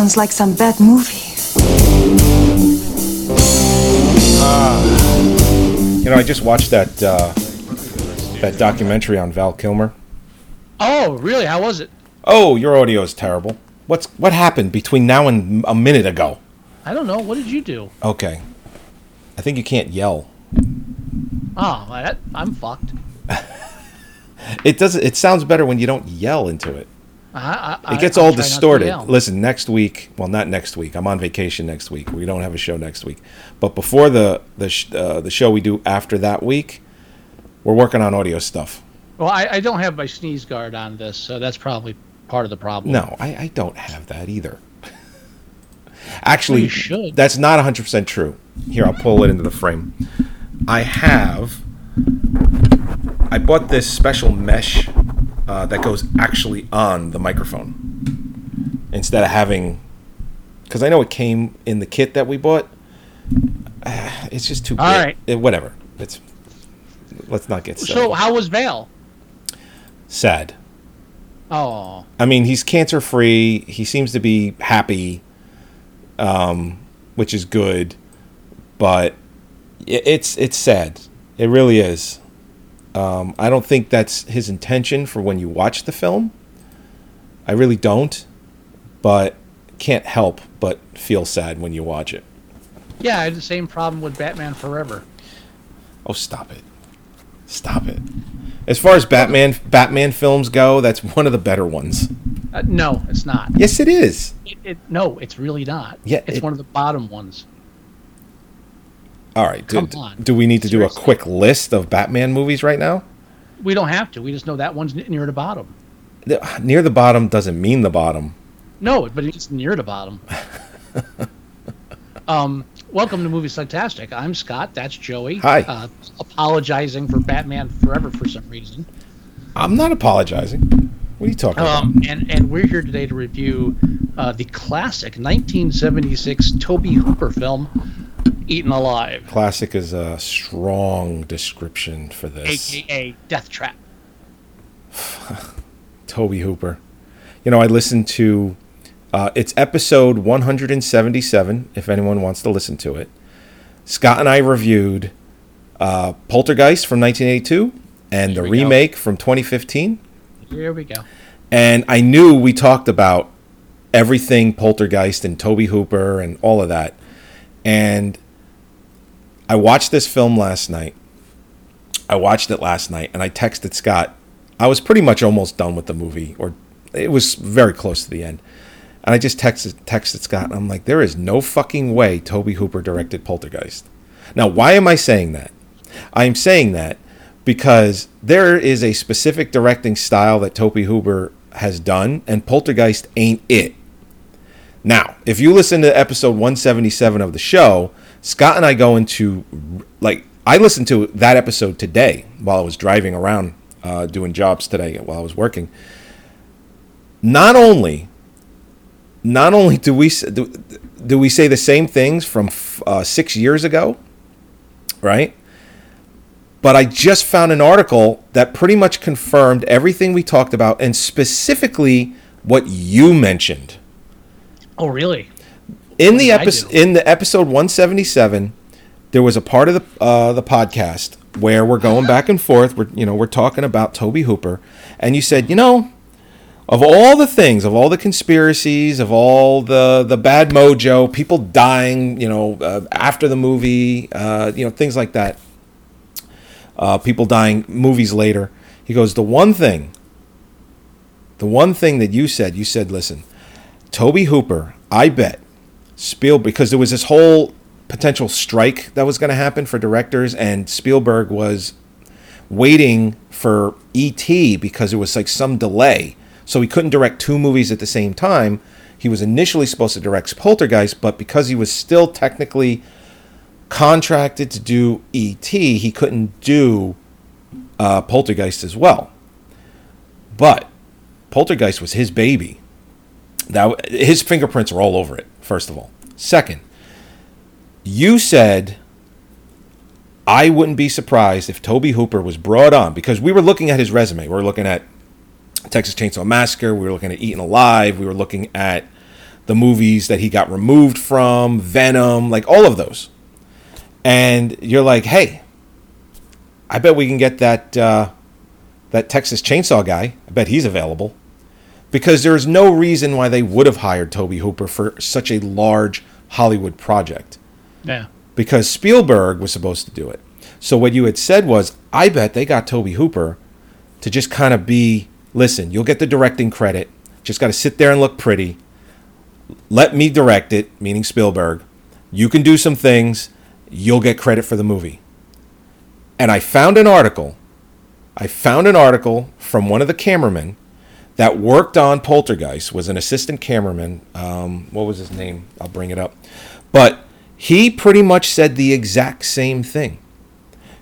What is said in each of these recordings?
sounds like some bad movie. You know, I just watched that uh, that documentary on Val Kilmer. Oh, really? How was it? Oh, your audio is terrible. What's what happened between now and a minute ago? I don't know. What did you do? Okay, I think you can't yell. Oh, that, I'm fucked. It does. It sounds better when you don't yell into it. I, I, It gets I, all I'll try not to distorted. Listen, next week. Well, not next week. I'm on vacation next week. We don't have a show next week. But before the the sh- uh, the show we do after that week, we're working on audio stuff. Well, I, I don't have my sneeze guard on this, so that's probably part of the problem. No, I, I don't have that either. Actually, should. that's not 100% true. Here, I'll pull it into the frame. I have. I bought this special mesh uh, that goes actually on the microphone instead of having. Because I know it came in the kit that we bought. Uh, it's just too All big. right. Eh, whatever. It's. Let's not get So, so how was Val? sad. Oh, I mean, he's cancer free. He seems to be happy, um, which is good. But it's it's sad. It really is. Um, I don't think that's his intention for when you watch the film. I really don't. But can't help but feel sad when you watch it. yeah. I had the same problem with Batman Forever. Oh, stop it! Stop it! As far as Batman Batman films go, that's one of the better ones. Uh, no, it's not. Yes, it is. It, it, no, it's really not. Yeah, it's it- one of the bottom ones. All right. Do, do we need to do a quick list of Batman movies right now? We don't have to. We just know that one's near the bottom. The- Near the bottom doesn't mean the bottom. No, but it's near the bottom. um, welcome to Movie Sucktastic. I'm Scott. That's Joey. Hi. Uh, apologizing for Batman Forever for some reason. I'm not apologizing. What are you talking about? Um, and and we're here today to review uh, the classic 1976 Tobe Hooper film, Eaten Alive. Classic is a strong description for this. aka Death Trap. Tobe Hooper. You know, I listened to uh, it's episode 177. If anyone wants to listen to it, Scott and I reviewed uh, Poltergeist from 1982 and the we go. remake from 2015. Here we go. And I knew we talked about everything Poltergeist and Tobe Hooper and all of that. And I watched this film last night. I watched it last night and I texted Scott. I was pretty much almost done with the movie, or it was very close to the end. And I just texted texted Scott and I'm like, there is no fucking way Tobe Hooper directed Poltergeist. Now, why am I saying that? I'm saying that because there is a specific directing style that Tobe Hooper has done, and Poltergeist ain't it. Now, if you listen to episode 177 of the show, Scott and I go into like I listened to that episode today while I was driving around uh, doing jobs today while I was working. Not only, not only do we do, do we say the same things from f- uh, six years ago, right? But I just found an article that pretty much confirmed everything we talked about, and specifically what you mentioned Oh, really? In the episode in the episode 177 there was a part of the uh, the podcast where we're going back and forth we're you know we're talking about tobe hooper and you said you know of all the things, of all the conspiracies, of all the the bad mojo, people dying, you know, uh, after the movie, uh, you know, things like that. Uh, people dying movies later. He goes, the one thing, the one thing that you said, you said, listen, Tobe Hooper, I bet Spielberg, because there was this whole potential strike that was going to happen for directors, and Spielberg was waiting for E.T. because there was like some delay. So he couldn't direct two movies at the same time. He was initially supposed to direct Poltergeist, but because he was still technically contracted to do E.T., he couldn't do uh, Poltergeist as well. But Poltergeist was his baby. That his fingerprints are all over it. First of all, second, you said I wouldn't be surprised if Tobe Hooper was brought on because we were looking at his resume. We were looking at Texas Chainsaw Massacre. We were looking at Eaten Alive. We were looking at the movies that he got removed from, Venom, like all of those. And you're like, hey, I bet we can get that uh, that Texas Chainsaw guy. I bet he's available because there's no reason why they would have hired Tobe Hooper for such a large Hollywood project Yeah. because Spielberg was supposed to do it. So what you had said was, I bet they got Tobe Hooper to just kind of be, listen, you'll get the directing credit. Just got to sit there and look pretty. Let me direct it, meaning Spielberg. You can do some things. You'll get credit for the movie. And I found an article. I found an article from one of the cameramen that worked on Poltergeist, was an assistant cameraman. Um, what was his name? I'll bring it up. But he pretty much said the exact same thing.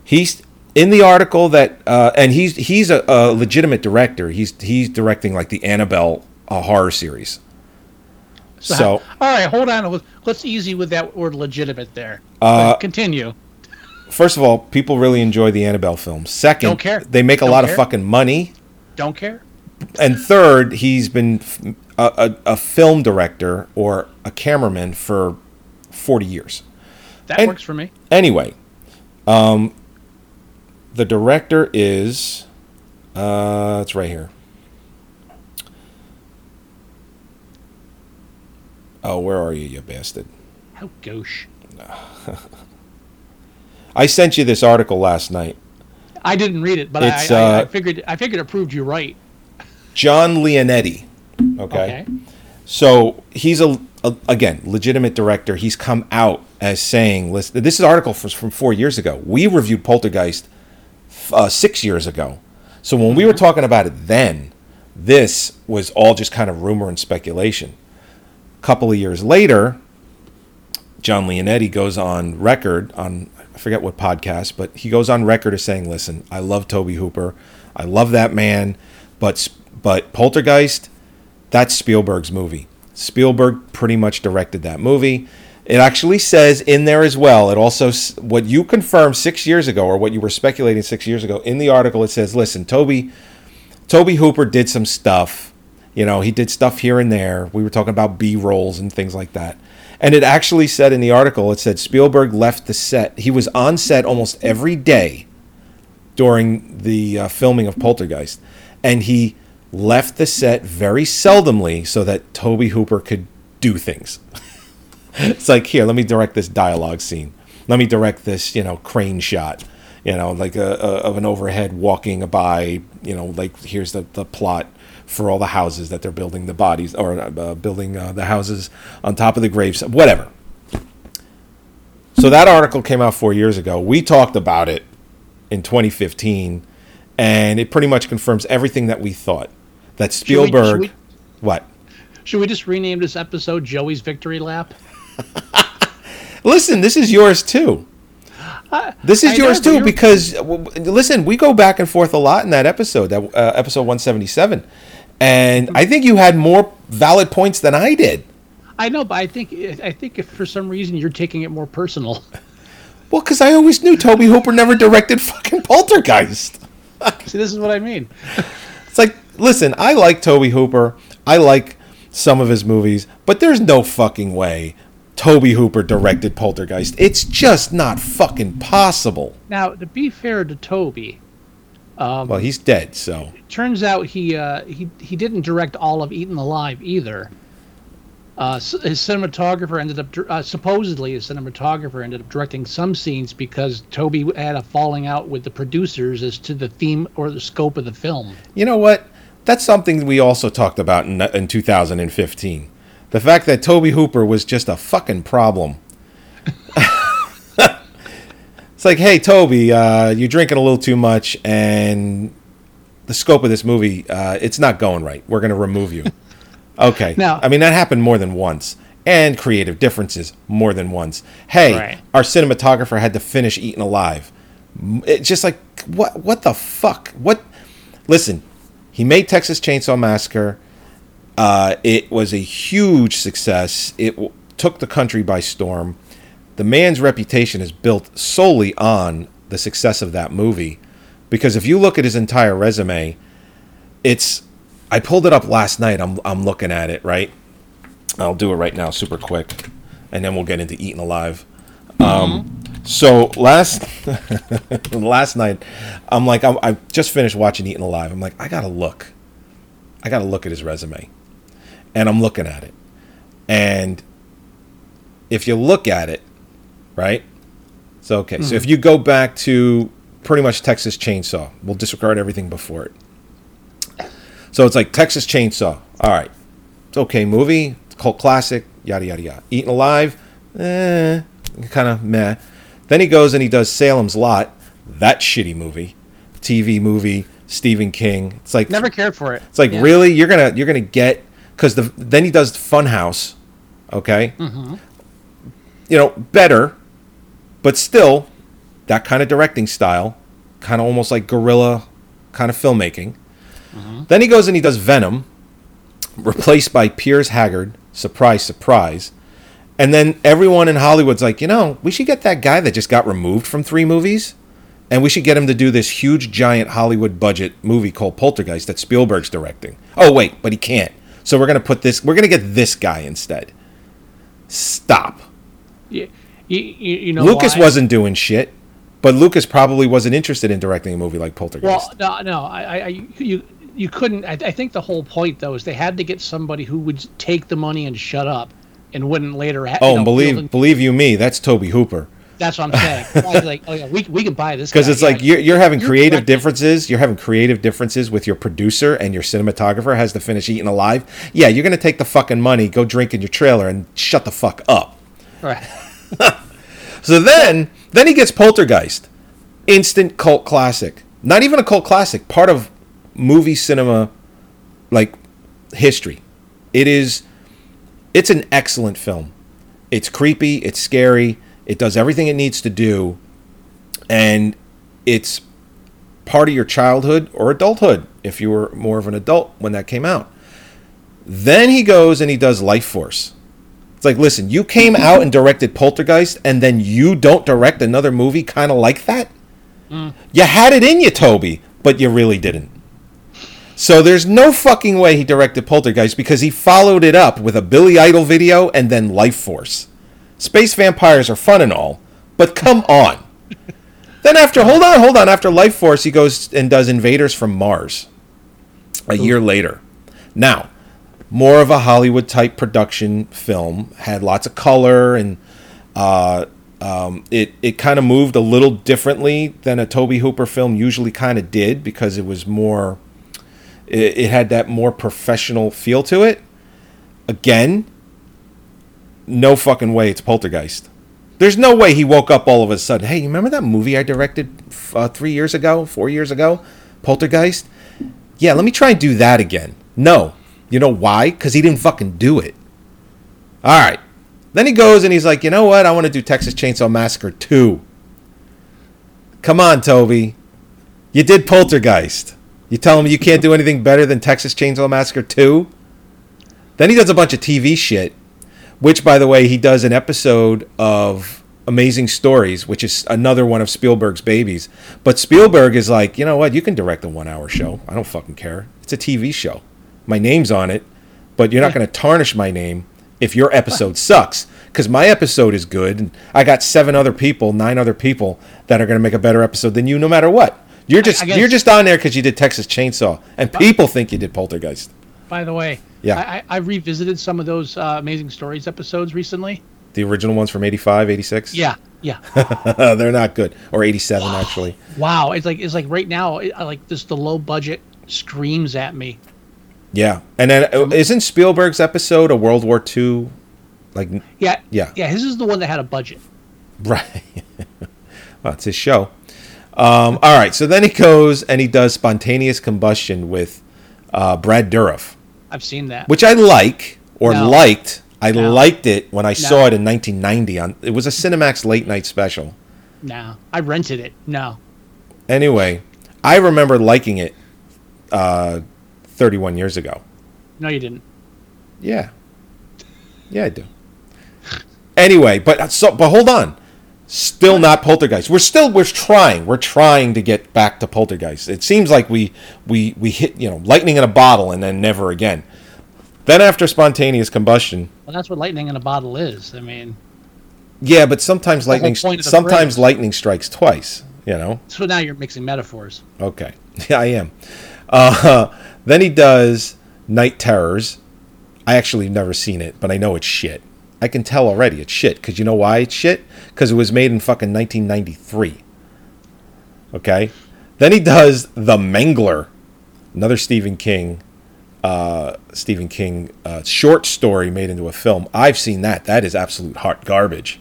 He's in the article that, uh, and he's he's a, a legitimate director. He's he's directing like the Annabelle uh, horror series. So, all right, hold on. Let's- Let's easy with that word legitimate there. Uh, continue. first of all, people really enjoy the Annabelle films. Second, Don't care. they make a Don't lot care. of fucking money. Don't care. And third, he's been a a film director or a cameraman for forty years. That And- works for me. Anyway, um, the director is, uh, it's right here. Oh, where are you, you bastard? How gauche. I sent you this article last night. I didn't read it, but I, I, I uh, figured I figured it proved you right. John Leonetti. Okay. Okay. So he's a, a again legitimate director. He's come out as saying, "Listen, this is an article from, from four years ago. We reviewed Poltergeist uh, six years ago. So when we were talking about it then, this was all just kind of rumor and speculation. A couple of years later, John Leonetti goes on record on I forget what podcast, but he goes on record as saying, "Listen, I love Tobe Hooper. I love that man, but but Poltergeist, that's Spielberg's movie. Spielberg pretty much directed that movie. It actually says in there as well. It also what you confirmed 6 years ago or what you were speculating 6 years ago in the article it says, "Listen, Tobe Tobe Hooper did some stuff. You know, he did stuff here and there. We were talking about B rolls and things like that. And it actually said in the article, it said Spielberg left the set. He was on set almost every day during the uh, filming of Poltergeist. And he left the set very seldomly so that Tobe Hooper could do things. it's like, here, let me direct this dialogue scene. Let me direct this, you know, crane shot, you know, like a, a, of an overhead walking by, you know, like here's the, the plot for all the houses that they're building the bodies or uh, building uh, the houses on top of the graves, whatever. So that article came out four years ago. We talked about it in 2015, and it pretty much confirms everything that we thought. That Should we- should Spielberg, we- what? Should we just rename this episode Joey's Victory Lap? Listen, this is yours too. This is I yours but too because w- w- listen, we go back and forth a lot in that episode, that uh, episode 177, and I think you had more valid points than I did. I know, but I think I think if for some reason you're taking it more personal. Well, because I always knew Tobe Hooper never directed fucking Poltergeist. See, this is what I mean. It's like, listen, I like Tobe Hooper. I like some of his movies, but there's no fucking way Tobe Hooper directed Poltergeist. It's just not fucking possible. Now, to be fair to Tobe, well, he's dead, so turns out he uh, he he didn't direct all of Eaten Alive either. Uh, his cinematographer ended up uh, supposedly his cinematographer ended up directing some scenes because Tobe had a falling out with the producers as to the theme or the scope of the film. you know what? That's something we also talked about in, in 2015. The fact that Tobe Hooper was just a fucking problem. it's like, hey, Tobe, uh, you're drinking a little too much, and the scope of this movie, uh, it's not going right. We're going to remove you. Okay. Now- I mean, that happened more than once. And creative differences more than once. Hey, Right. our cinematographer had to finish Eaten Alive. It's just like, what? What the fuck? What? Listen, he made Texas Chainsaw Massacre. Uh, it was a huge success. It w- took the country by storm. The man's reputation is built solely on the success of that movie. Because if you look at his entire resume, it's. I pulled it up last night. I'm, I'm looking at it, right? I'll do it right now, super quick. And then we'll get into Eating Alive. Um, so last last night, I'm like, I'm, I just finished watching Eating Alive. I'm like, I gotta look. I gotta look at his resume, and I'm looking at it. And if you look at it, right? So okay, so if you go back to pretty much Texas Chainsaw, we'll disregard everything before it. So it's like Texas Chainsaw. All right, it's okay movie, cult classic, yada yada yada. Eaten Alive, eh, kind of meh. Then he goes and he does Salem's Lot, that shitty movie, TV movie, Stephen King. It's like Never cared for it. it's like Yeah. really you're gonna you're gonna get because the then he does Funhouse, okay. Mm-hmm. You know better, but still that kind of directing style, kind of almost like guerrilla kind of filmmaking. Mm-hmm. Then he goes and he does Venom, replaced by Piers Haggard. Surprise, surprise. And then everyone in Hollywood's like, you know, we should get that guy that just got removed from three movies, and we should get him to do this huge, giant Hollywood budget movie called Poltergeist that Spielberg's directing. Oh wait, but he can't. So we're gonna put this. We're gonna get this guy instead. Stop. You, you, you know Lucas why? wasn't doing shit, but Lucas probably wasn't interested in directing a movie like Poltergeist. Well, no, no. I, I, I you, you couldn't. I, I think the whole point though is they had to get somebody who would take the money and shut up, and wouldn't later. Ha- oh, you know, believe believe you me, that's Tobe Hooper. that's what I'm saying. Like, oh yeah, we, we can buy this because it's Yeah, like you're, you're having you're creative correct. differences you're having creative differences with your producer and your cinematographer has to finish eating alive yeah you're gonna take the fucking money go drink in your trailer and shut the fuck up Right. so then then he gets poltergeist instant cult classic not even a cult classic part of movie cinema like history it is it's an excellent film it's creepy it's scary it does everything it needs to do and it's part of your childhood or adulthood if you were more of an adult when that came out. Then he goes and he does Life Force. It's like, listen, you came out and directed Poltergeist, and then you don't direct another movie kind of like that? Mm. You had it in you, Tobe, but you really didn't. So there's no fucking way he directed Poltergeist because he followed it up with a Billy Idol video and then Life Force. Space vampires are fun and all, but come on. Then after hold on, hold on. After Life Force, he goes and does Invaders from Mars. A year later. Now, more of a Hollywood type production film, had lots of color and uh, um, it it kind of moved a little differently than a Tobe Hooper film usually kind of did because it was more it, it had that more professional feel to it. Again, no fucking way it's Poltergeist. There's no way he woke up all of a sudden. Hey, you remember that movie I directed uh, three years ago, four years ago, Poltergeist? Yeah, let me try and do that again. No, you know why? Because he didn't fucking do it. All right. Then he goes and he's like, you know what? I want to do Texas Chainsaw Massacre 2. Come on, Tobe. You did Poltergeist. You tell him you can't do anything better than Texas Chainsaw Massacre 2? Then he does a bunch of TV shit, which, by the way, he does an episode of Amazing Stories, which is another one of Spielberg's babies. But Spielberg is like, you know what? You can direct a one hour show. I don't fucking care. It's a TV show. My name's on it, but you're not going to tarnish my name if your episode sucks. Because my episode is good, and I got seven other people, nine other people that are going to make a better episode than you no matter what. You're just I guess- you're just on there because you did Texas Chainsaw, and people think you did Poltergeist. By the way, Yeah. I, I, revisited some of those uh, Amazing Stories episodes recently. The original ones from 85, 86? Yeah, yeah. They're not good. Or 87, actually. wow, it's like it's like right now, it, like this the low budget screams at me. Yeah. And then uh, isn't Spielberg's episode a World War II? Like, Yeah, Yeah. yeah. His is the one that had a budget. right. well, it's his show. Um, all right. So then he goes and he does spontaneous combustion with uh, Brad Dourif, I've seen that. which I like or No. liked. I No. liked it when I saw it in 1990. On It was a Cinemax late night special. no, I rented it. No, Anyway, I remember liking it uh, 31 years ago. no, you didn't. Yeah. Yeah, I do. Anyway, but so but hold on. Still not poltergeist. We're still we're trying. We're trying to get back to poltergeist. It seems like we we we hit, you know, lightning in a bottle and then never again. Then after spontaneous combustion, Well, that's what lightning in a bottle is. I mean, yeah, but sometimes lightning point of the sometimes phrase. lightning strikes twice, you know. so now you're mixing metaphors. Okay. Yeah, I am. Uh, then he does Night Terrors. I actually have never seen it, but I know it's shit. I can tell already it's shit. Because you know why it's shit? Because it was made in fucking 1993. Okay. Then he does The Mangler, another Stephen King, uh, Stephen King uh, short story made into a film. I've seen that. That is absolute hot garbage.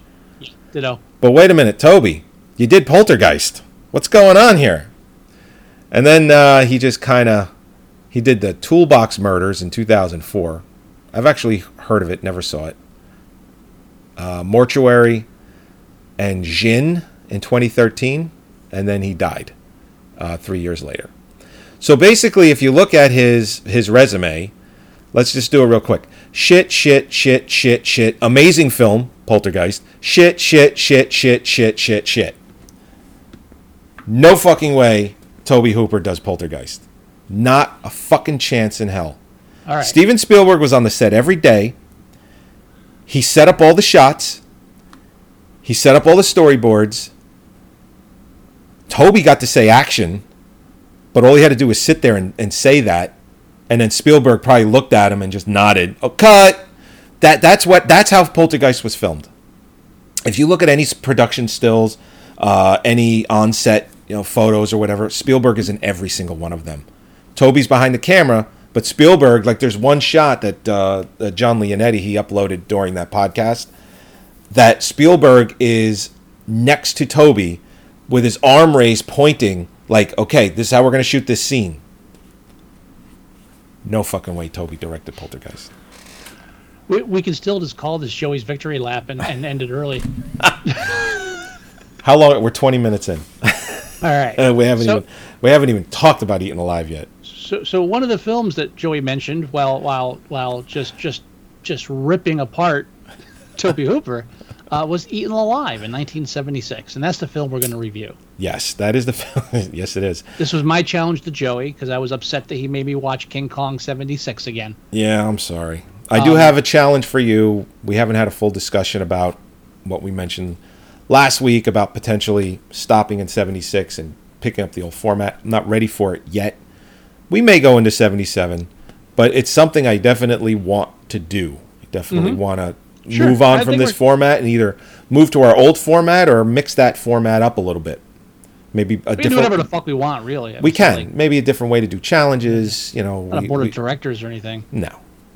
Ditto. But wait a minute, Tobe, you did Poltergeist. What's going on here? And then uh, he just kind of he did the Toolbox Murders in 2004. I've actually heard of it, never saw it. Uh, Mortuary and Djinn in 2013, and then he died uh, three years later. So basically, if you look at his his resume, let's just do it real quick. Shit, shit, shit, shit, shit. Amazing film, Poltergeist. Shit, shit, shit, shit, shit, shit, shit. No fucking way Tobe Hooper does Poltergeist. Not a fucking chance in hell. All right. Steven Spielberg was on the set every day. He set up all the shots. He set up all the storyboards. Tobe got to say action, but all he had to do was sit there and, and say that. And then Spielberg probably looked at him and just nodded. Oh, cut. That that's what that's how Poltergeist was filmed. If you look at any production stills, uh, any on-set you know photos or whatever, Spielberg is in every single one of them. Tobe's behind the camera, but Spielberg, like, there's one shot that uh, uh, John Leonetti he uploaded during that podcast that Spielberg is next to Tobe with his arm raised, pointing like, "Okay, this is how we're going to shoot this scene." No fucking way, Tobe directed Poltergeist. We, we can still just call this Joey's victory lap and, and end it early. How long? We're 20 minutes in. All right. Uh, we haven't So- even we haven't even talked about eating Alive yet. So, so one of the films that Joey mentioned, while while while just just just ripping apart Tobe Hooper, uh, was Eaten Alive in 1976, and that's the film we're going to review. Yes, that is the film. yes, it is. This was my challenge to Joey because I was upset that he made me watch King Kong 76 again. Yeah, I'm sorry. I do Um, have a challenge for you. We haven't had a full discussion about what we mentioned last week about potentially stopping in 76 and picking up the old format. I'm not ready for it yet. We may go into 77, but it's something I definitely want to do. I definitely want to Mm-hmm. Sure, move on I from this format and either move to our old format or mix that format up a little bit. Maybe a We can do different whatever the fuck we want, really. I we mean, can like, maybe a different way to do challenges. You know, not we- a board we- of directors or anything. no,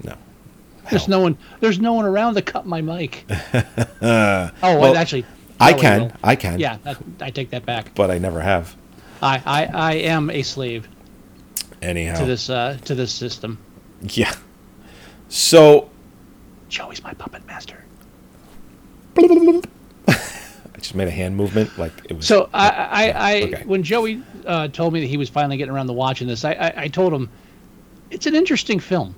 no. There's no one. There's no one around to cut my mic. oh, well, well, actually, I can. I can, Yeah, that, I take that back. but I never have. I, I, I am a slave Anyhow, to this uh, to this system. yeah. So Joey's my puppet master. I just made a hand movement, like it was. So I, I, I okay. when Joey uh, told me that he was finally getting around to watching this, I, I, I told him it's an interesting film.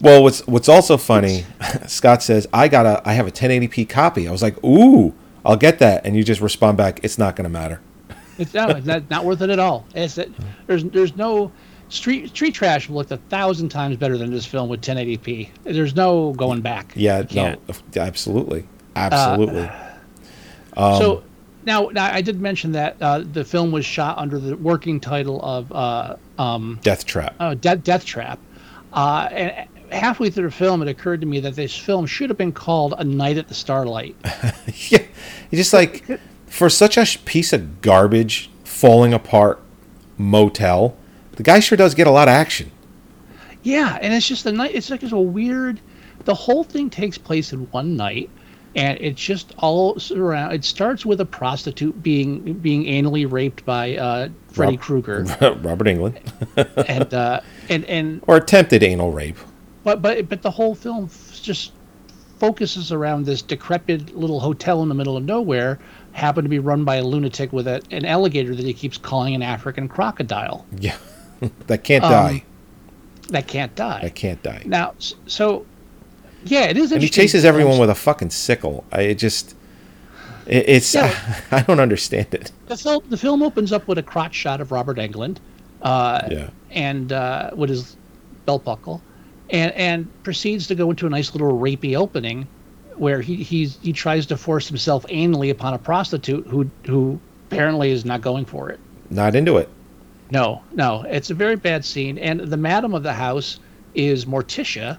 well, what's what's also funny, Scott says I got a I have a 1080p copy. I was like, ooh, I'll get that, and you just respond back, it's not going to matter. It's not, it's not, not worth it at all. It's that there's there's no street street trash looked a thousand times better than this film with 1080p. There's no going back. Yeah, no, absolutely, absolutely. so Now, now I did mention that uh, the film was shot under the working title of uh, um, Death Trap. uh, Death, Death Trap. Uh, and halfway through the film, it occurred to me that this film should have been called A Night at the Starlight. yeah, it's just like for such a piece of garbage, falling apart motel, the guy sure does get a lot of action. Yeah, and it's just a night. It's like it's a weird. The whole thing takes place in one night, and it's just all around. It starts with a prostitute being being anally raped by uh, Freddy Rob- Krueger, Robert Englund, and uh, and and or attempted anal rape. but but but the whole film just focuses around this decrepit little hotel in the middle of nowhere, happened to be run by a lunatic with a, an alligator that he keeps calling an African crocodile Yeah, that can't Um, die. that can't die. That can't die. Now, so yeah, it is. and he chases everyone with a fucking sickle. I it just, it, it's Yeah. I don't understand it. the film. The film opens up with a crotch shot of Robert Englund, uh, Yeah. and uh, with his belt buckle, and and proceeds to go into a nice little rapey opening, where he he's, he tries to force himself anally upon a prostitute who who apparently is not going for it. Not into it. No, no, it's a very bad scene, and the madam of the house is Morticia,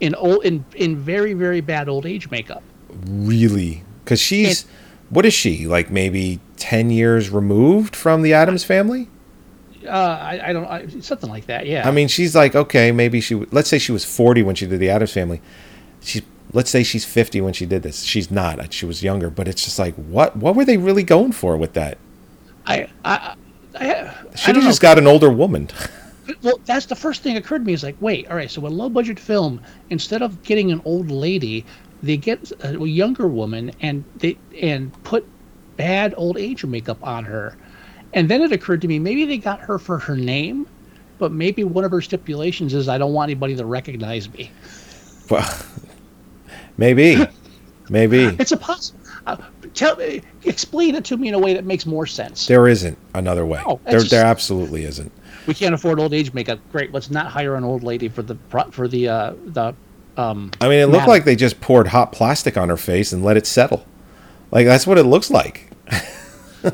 in old in in very very bad old age makeup. Really, because she's what is she like? Maybe ten years removed from the Addams family. Uh, I, I don't I, something like that. Yeah. I mean, she's like okay, maybe she. Let's say she was forty when she did the Addams family. She's let's say she's fifty when she did this. She's not. She was younger, but it's just like what? What were they really going for with that? I I. I, I Should have just got an older woman. Well, that's the first thing that occurred to me. Is like, wait, all right. So a low budget film, instead of getting an old lady, they get a younger woman and they and put bad old age makeup on her. And then it occurred to me, maybe they got her for her name, but maybe one of her stipulations is I don't want anybody to recognize me. Well, maybe, maybe It's a possible. Uh, tell me, explain it to me in a way that makes more sense. there isn't another way. No, there, it's there absolutely isn't. we can't afford old age makeup. Great, let's not hire an old lady for the for the uh, the. Um, I mean, it looked Madam. like they just poured hot plastic on her face and let it settle. Like that's what it looks like.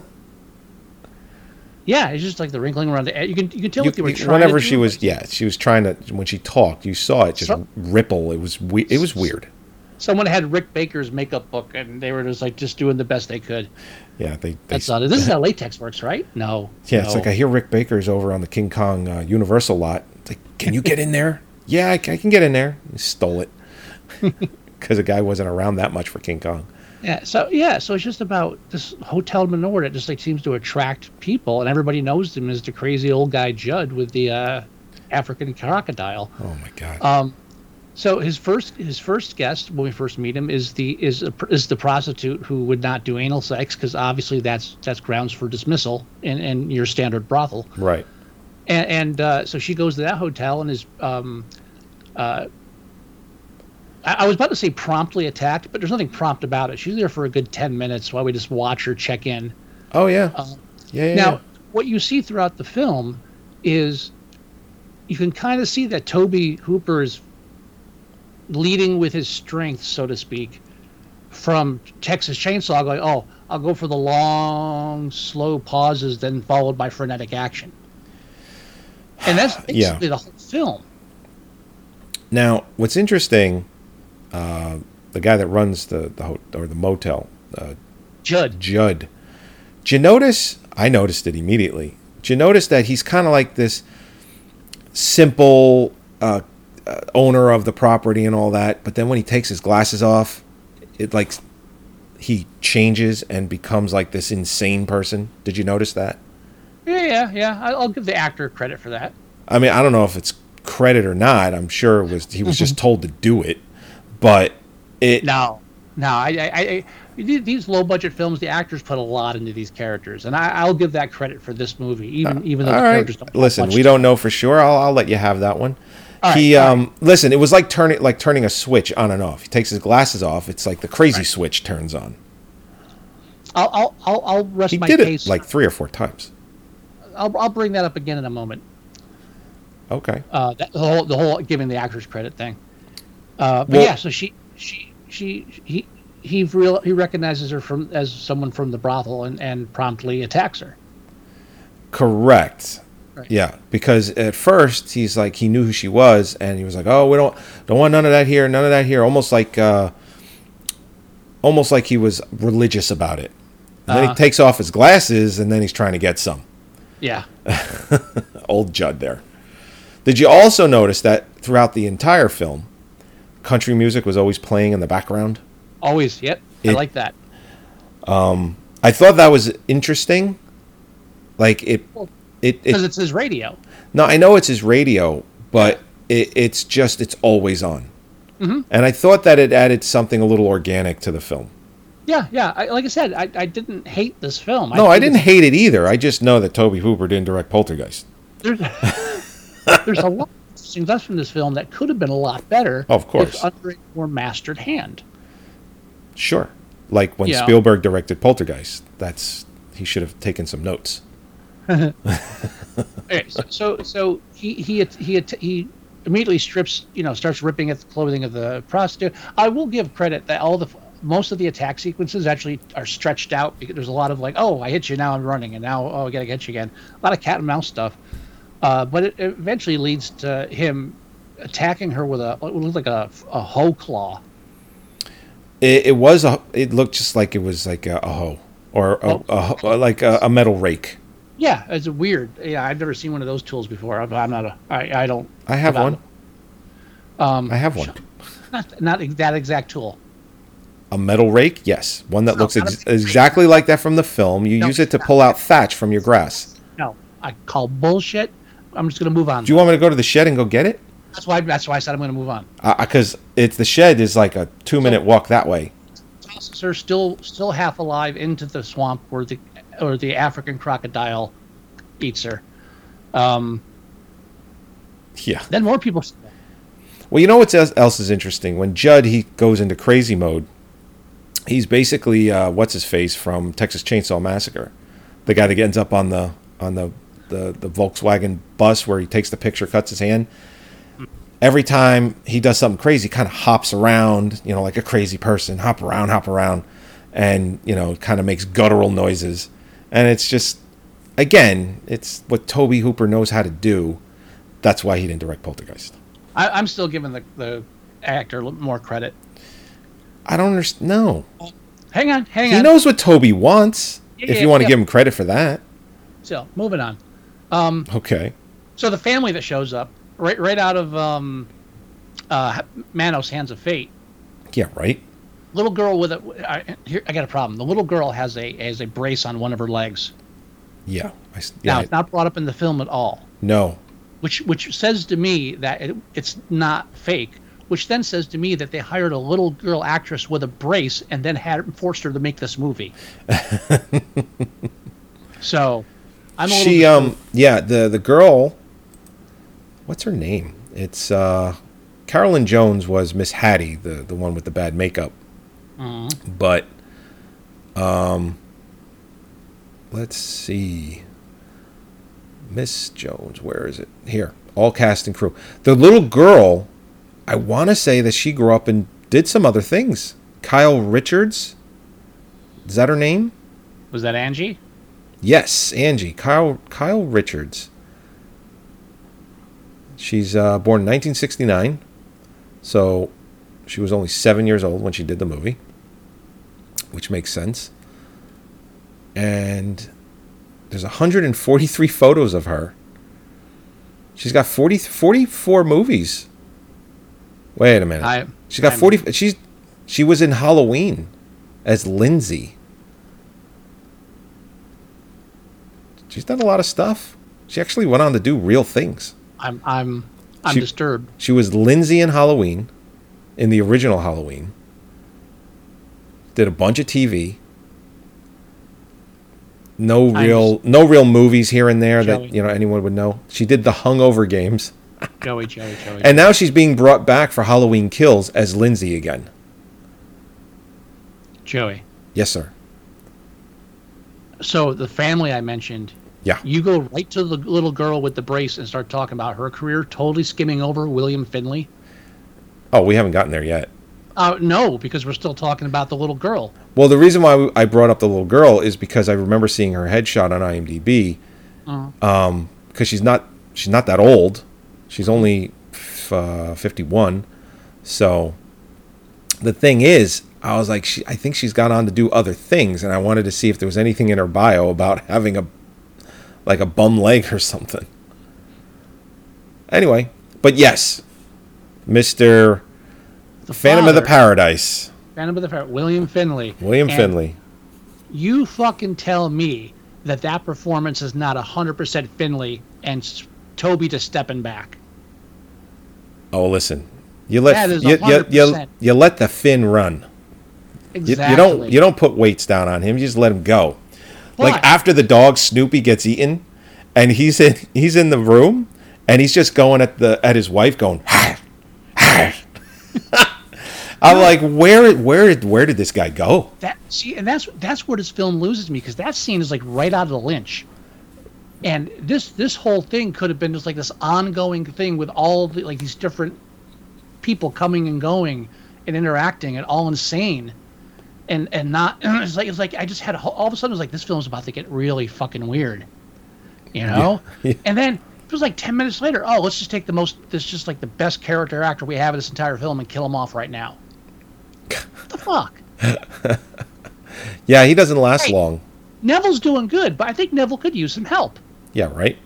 yeah, it's just like the wrinkling around the edge. You can you can tell You- they were you- trying. whenever she was, yeah, she was trying to. When she talked, you saw it just So- ripple. It was we- it was weird. Someone had Rick Baker's makeup book, and they were just like just doing the best they could. Yeah, they. they That's not it. This is how latex works, right? No. yeah, it's like I hear Rick Baker's over on the King Kong uh, Universal lot. It's like, can you get in there? yeah, I can get in there. He stole it because the guy wasn't around that much for King Kong. Yeah. So yeah. So it's just about this hotel manure that just like seems to attract people, and everybody knows him as the crazy old guy Judd with the uh, African crocodile. Oh my god. Um, so his first his first guest when we first meet him is the is a, is the prostitute who would not do anal sex because obviously that's that's grounds for dismissal in, in your standard brothel. right. And, and uh, so she goes to that hotel and is um, uh, I, was about to say promptly attacked, but there's nothing prompt about it. She's there for a good ten minutes while we just watch her check in. Oh yeah. yeah, yeah. Now, yeah. what you see throughout the film is you can kind of see that Tobe Hooper is leading with his strength, so to speak, from Texas Chainsaw, going, "Oh, I'll go for the long, slow pauses, then followed by frenetic action." And that's basically Yeah. the whole film. Now, what's interesting, uh, the guy that runs the the or the motel, uh, Judd, Judd. Did you notice? I noticed it immediately. Did you notice that he's kind of like this simple uh, Uh, owner of the property and all that, but then when he takes his glasses off, it like he changes and becomes like this insane person. Did you notice that? yeah, yeah, yeah. I'll give the actor credit for that. I mean, I don't know if it's credit or not. I'm sure it was he was just told to do it, but it No, no. I, I, I, these low budget films, the actors put a lot into these characters, and I, I'll give that credit for this movie, even uh, even though the right. characters don't. Listen, we don't know for sure. I'll, I'll let you have that one. All right, he all um listen, it was like turning like turning a switch on and off. He takes his glasses off. It's like the crazy switch turns on. I'll, I'll, I'll, I'll rest He my did it like three or four times. I'll, I'll bring that up again in a moment. Okay. Uh, that, the whole, the whole giving the actors credit thing. Uh, but Well- yeah, so she, she, she, he, he real he recognizes her from as someone from the brothel and, and promptly attacks her. Correct. Right. Yeah, because at first he's like he knew who she was, and he was like, "Oh, we don't don't want none of that here, none of that here." Almost like, uh, almost like he was religious about it. And then he Uh-huh. takes off his glasses, and then he's trying to get some. Yeah. Old Judd there. Did you also notice that throughout the entire film, country music was always playing in the background? Always. Yep. I like that. Um, I thought that was interesting. Like it, it, Because it it's his radio. No, I know it's his radio, but it, it's just it's always on. Mm-hmm. And I thought that it added something a little organic to the film. Yeah, yeah. I, like I said, I, I didn't hate this film. No, I think didn't hate it either. I just know that Tobe Hooper didn't direct Poltergeist. There's, there's a lot of interesting stuff from this film that could have been a lot better. Of course. If under a more mastered hand. Sure, like when Yeah. Spielberg directed Poltergeist, that's he should have taken some notes. Okay, so, so so he he he he immediately strips, you know, starts ripping at the clothing of the prostitute. I will give credit that all the most of the attack sequences actually are stretched out because there's a lot of like, oh, I hit you, now I'm running, and now oh, I gotta get you again. A lot of cat and mouse stuff, uh, but it eventually leads to him attacking her with a what looked like a a hoe claw. It, it was a. It looked just like it was like a, a hoe or a, Oh. a ho- like a, a metal rake. Yeah, it's a weird. Yeah, I've never seen one of those tools before. I'm, I'm not a. I, I don't. I have one. Um, I have one. not not that exact tool. A metal rake, yes, one that No, looks ex- exactly like that from the film. You No, use it to pull out thatch from your grass. No, I call bullshit. I'm just gonna move on. Do you want me to go to the shed and go get it? That's why. That's why I said I'm gonna move on. Because it's the shed is like a two minute walk that way. Tosses her still, still half alive into the swamp where the, or the African crocodile eats her. Um, Yeah. then more people. Well, you know what else is interesting? When Judd he goes into crazy mode, he's basically uh, what's his face from Texas Chainsaw Massacre, the guy that ends up on the on the, the the Volkswagen bus where he takes the picture, cuts his hand. Every time he does something crazy, kind of hops around, you know, like a crazy person, hop around, hop around, and you know, kind of makes guttural noises, and it's just, again, it's what Tobe Hooper knows how to do. That's why he didn't direct Poltergeist. I, I'm still giving the, the actor a little more credit. I don't understand. No, Hang on, hang he on. He knows what Tobe wants. Yeah, if yeah, you want to yeah. give him credit for that, So moving on. okay. So the family that shows up right right out of um, uh, Manos Hands of Fate. Yeah, right. Little girl with a I, here I got a problem. The little girl has a has a brace on one of her legs. Yeah, I s Now it's not brought up in the film at all, no, which which says to me that it, it's not fake. Which then says to me that they hired a little girl actress with a brace and then had forced her to make this movie. so, I'm a little she um yeah the the girl. What's her name? It's uh, Carolyn Jones was Miss Hattie, the the one with the bad makeup. Mm-hmm. But um, let's see. Miss Jones, where is it? Here, all cast and crew. The little girl, I want to say that she grew up and did some other things. Kyle Richards, is that her name? was that Angie? Yes, Angie. Kyle Kyle Richards. She's uh, born in 1969, so she was only seven years old when she did the movie, which makes sense. And there's 143 photos of her. She's got 40, 44 movies. Wait a minute. I She's got I'm- 40 she's she was in Halloween as Lindsay. She's done a lot of stuff. She actually went on to do real things. I'm I'm I'm She- disturbed. She was Lindsay in Halloween, in the original Halloween. Did a bunch of TV. No real, no real movies here and there Joey. that you know anyone would know. She did the Hungover Games, Joey, Joey, Joey. and now she's being brought back for Halloween Kills as Lindsay again. Joey. Yes, sir. So the family I mentioned. Yeah. You go right to the little girl with the brace and start talking about her career, totally skimming over William Finley. Oh, we haven't gotten there yet. Uh, no, because we're still talking about the little girl. Well, the reason why I brought up the little girl is because I remember seeing her headshot on IMDb. Um, because she's not she's not that old. She's only f- uh, 51. So the thing is, I was like, she, I think she's gone on to do other things, and I wanted to see if there was anything in her bio about having a like a bum leg or something. Anyway, but yes, Mister Phantom of the Paradise, Phantom of the Paradise, William Finley. William And Finley. You fucking tell me that that performance is not 100% Finley and Tobe just stepping back. Oh, listen. You let That is you, you, you, 100%. you let the fin run. You, Exactly. you don't you don't put weights down on him. You just let him go. Like after the dog Snoopy gets eaten, and he's in he's in the room, and he's just going at the at his wife, going. I'm like, where where where did this guy go? that see and that's that's where this film loses me because that scene is like right out of the lynch. And this this whole thing could have been just like this ongoing thing with all the like these different people coming and going and interacting and all insane. And and not it's like it's like i just had a, all of a sudden it was like this film's about to get really fucking weird you know? Yeah. and then it was like 10 minutes later oh let's just take the most this is just like the best character actor we have in this entire film and kill him off right now what the fuck Yeah, he doesn't last long. Neville's doing good, but I think Neville could use some help. Yeah, right.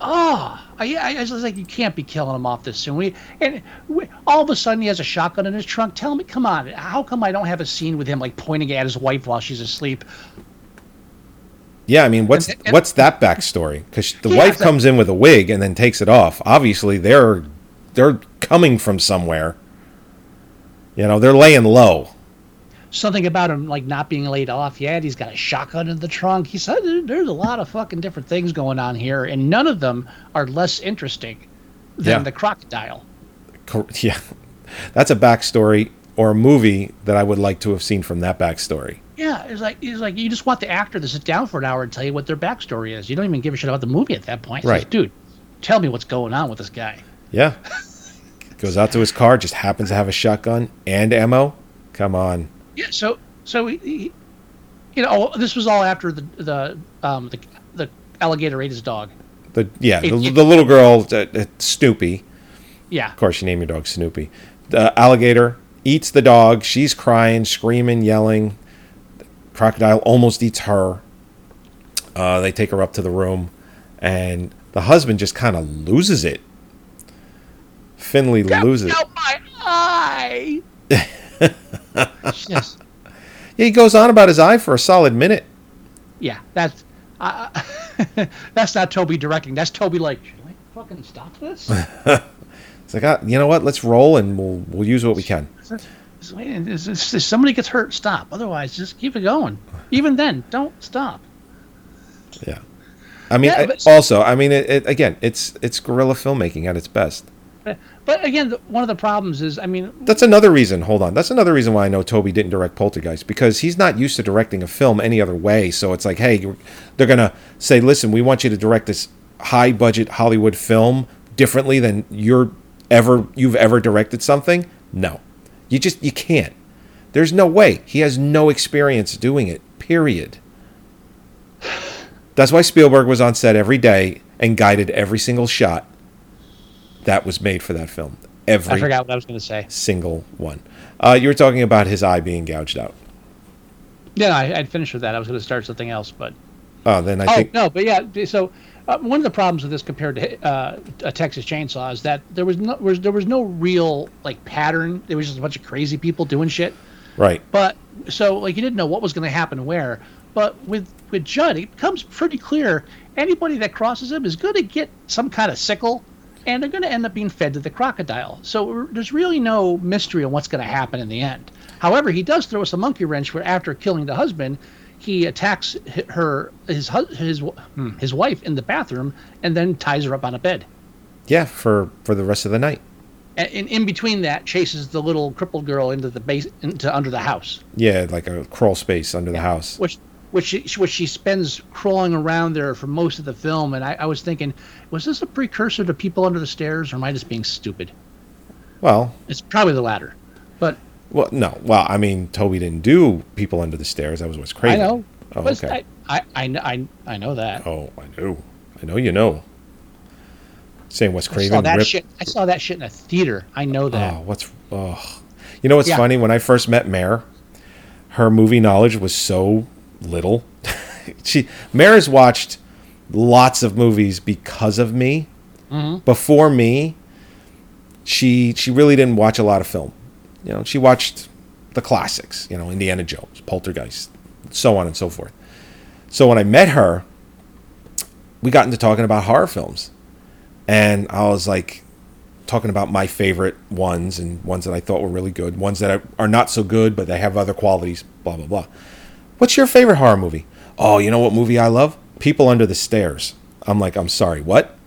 Oh, I, I, I was like, you can't be killing him off this soon. We and we, all of a sudden he has a shotgun in his trunk. Tell me, come on, how come I don't have a scene with him like pointing at his wife while she's asleep? Yeah, I mean, what's And- and- what's that backstory? Because the Yeah, wife comes in with a wig and then takes it off. Obviously, they're they're coming from somewhere. You know, they're laying low. Something about him like not being laid off yet. He's got a shotgun in the trunk. He said there's a lot of fucking different things going on here, and none of them are less interesting than Yeah. the crocodile. Yeah, that's a backstory or a movie that I would like to have seen from that backstory. Yeah, it's like it's like you just want the actor to sit down for an hour and tell you what their backstory is. You don't even give a shit about the movie at that point. It's like, Right. dude, tell me what's going on with this guy. Yeah, goes out to his car, just happens to have a shotgun and ammo. Come on. Yeah, so so he, he- you know, oh, this was all after the the um the, the alligator ate his dog. The yeah, the, It- it- the little girl, uh, uh, Snoopy. Yeah, Of course, you name your dog Snoopy. The alligator eats the dog. She's crying, screaming, yelling. The crocodile almost eats her. Uh, they take her up to the room, and the husband just kind of loses it. Finley loses. Out my eye. Just, Yeah, he goes on about his eye for a solid minute. yeah, that's uh, that's not Tobe directing. That's Tobe like, should I fucking stop this? It's like, ah, you know what? Let's roll, and we'll we'll use what we can. Just wait, is- is- if somebody gets hurt, stop. Otherwise, just keep it going. Even then, don't stop. Yeah. I mean, Yeah, I- also, I mean, it, it, again, it's it's guerrilla filmmaking at its best. But again, one of the problems is, I mean, That's another reason. Hold on. That's another reason why I know Tobe didn't direct Poltergeist because he's not used to directing a film any other way. So it's like, hey, they're gonna say, listen, we want you to direct this high budget Hollywood film differently than you're ever you've ever directed something. No, you just you can't. There's no way. He has no experience doing it. Period. That's why Spielberg was on set every day and guided every single shot that was made for that film. Every I forgot what I was going to say. single one. Uh, you were talking about his eye being gouged out. Yeah, I, I'd finished with that. I was going to start something else, but Oh, then I oh think no, but yeah. So uh, one of the problems with this compared to uh, a Texas Chainsaw is that there was no was there was no real like pattern. There was just a bunch of crazy people doing shit. right. But so like you didn't know what was going to happen where. But with with Judd, it becomes pretty clear anybody that crosses him is going to get some kind of sickle, and they're going to end up being fed to the crocodile. So there's really no mystery on what's going to happen in the end. However, he does throw us a monkey wrench where after killing the husband, he attacks her his his hmm, his wife in the bathroom and then ties her up on a bed. Yeah, for for the rest of the night. And in, in between that, chases the little crippled girl into the base into under the house. Yeah, like a crawl space under the house. which which she, which she spends crawling around there for most of the film and I, I was thinking was this a precursor to people under the stairs or am i just being stupid Well, It's probably the latter. Well, no. Well, I mean, Tobe didn't do People Under the Stairs. That was Wes Craven. I know. Oh, But okay. I, I, I, I, know that. Oh, I know. I know you know. Saying Wes I saw that ripped. shit. I saw that shit in a theater. I know that. Oh, what's oh. You know what's Yeah. funny? When I first met Mare, her movie knowledge was so little. she Mare's watched lots of movies because of me. Mm-hmm. Before me, she she really didn't watch a lot of film. You know, she watched the classics, you know, Indiana Jones, Poltergeist, so on and so forth. So when I met her, we got into talking about horror films. And I was like talking about my favorite ones and ones that I thought were really good, ones that are, not so good, but they have other qualities, blah, blah, blah. What's your favorite horror movie? Oh, you know what movie I love? People Under the Stairs. I'm like, I'm sorry, what?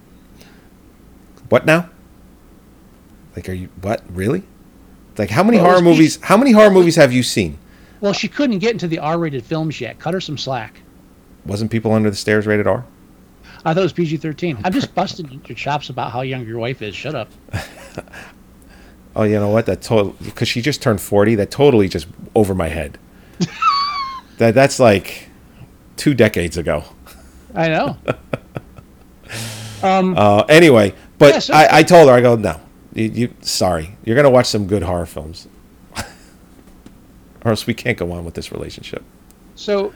What now? Like, are you, what? Really? Like, how many Well, horror movies, how many horror movies have you seen? Well, she couldn't get into the R-rated films yet. Cut her some slack. Wasn't People Under the Stairs rated R? I thought it was PG-13. I'm just busting your chops about how young your wife is. Shut up. Oh, you know what? That total because she just turned forty. That totally just over my head. that that's like two decades ago. I know. um, Uh, anyway, but Yeah, so- I, I told her I go no. You, you sorry, you're gonna watch some good horror films, or else we can't go on with this relationship. So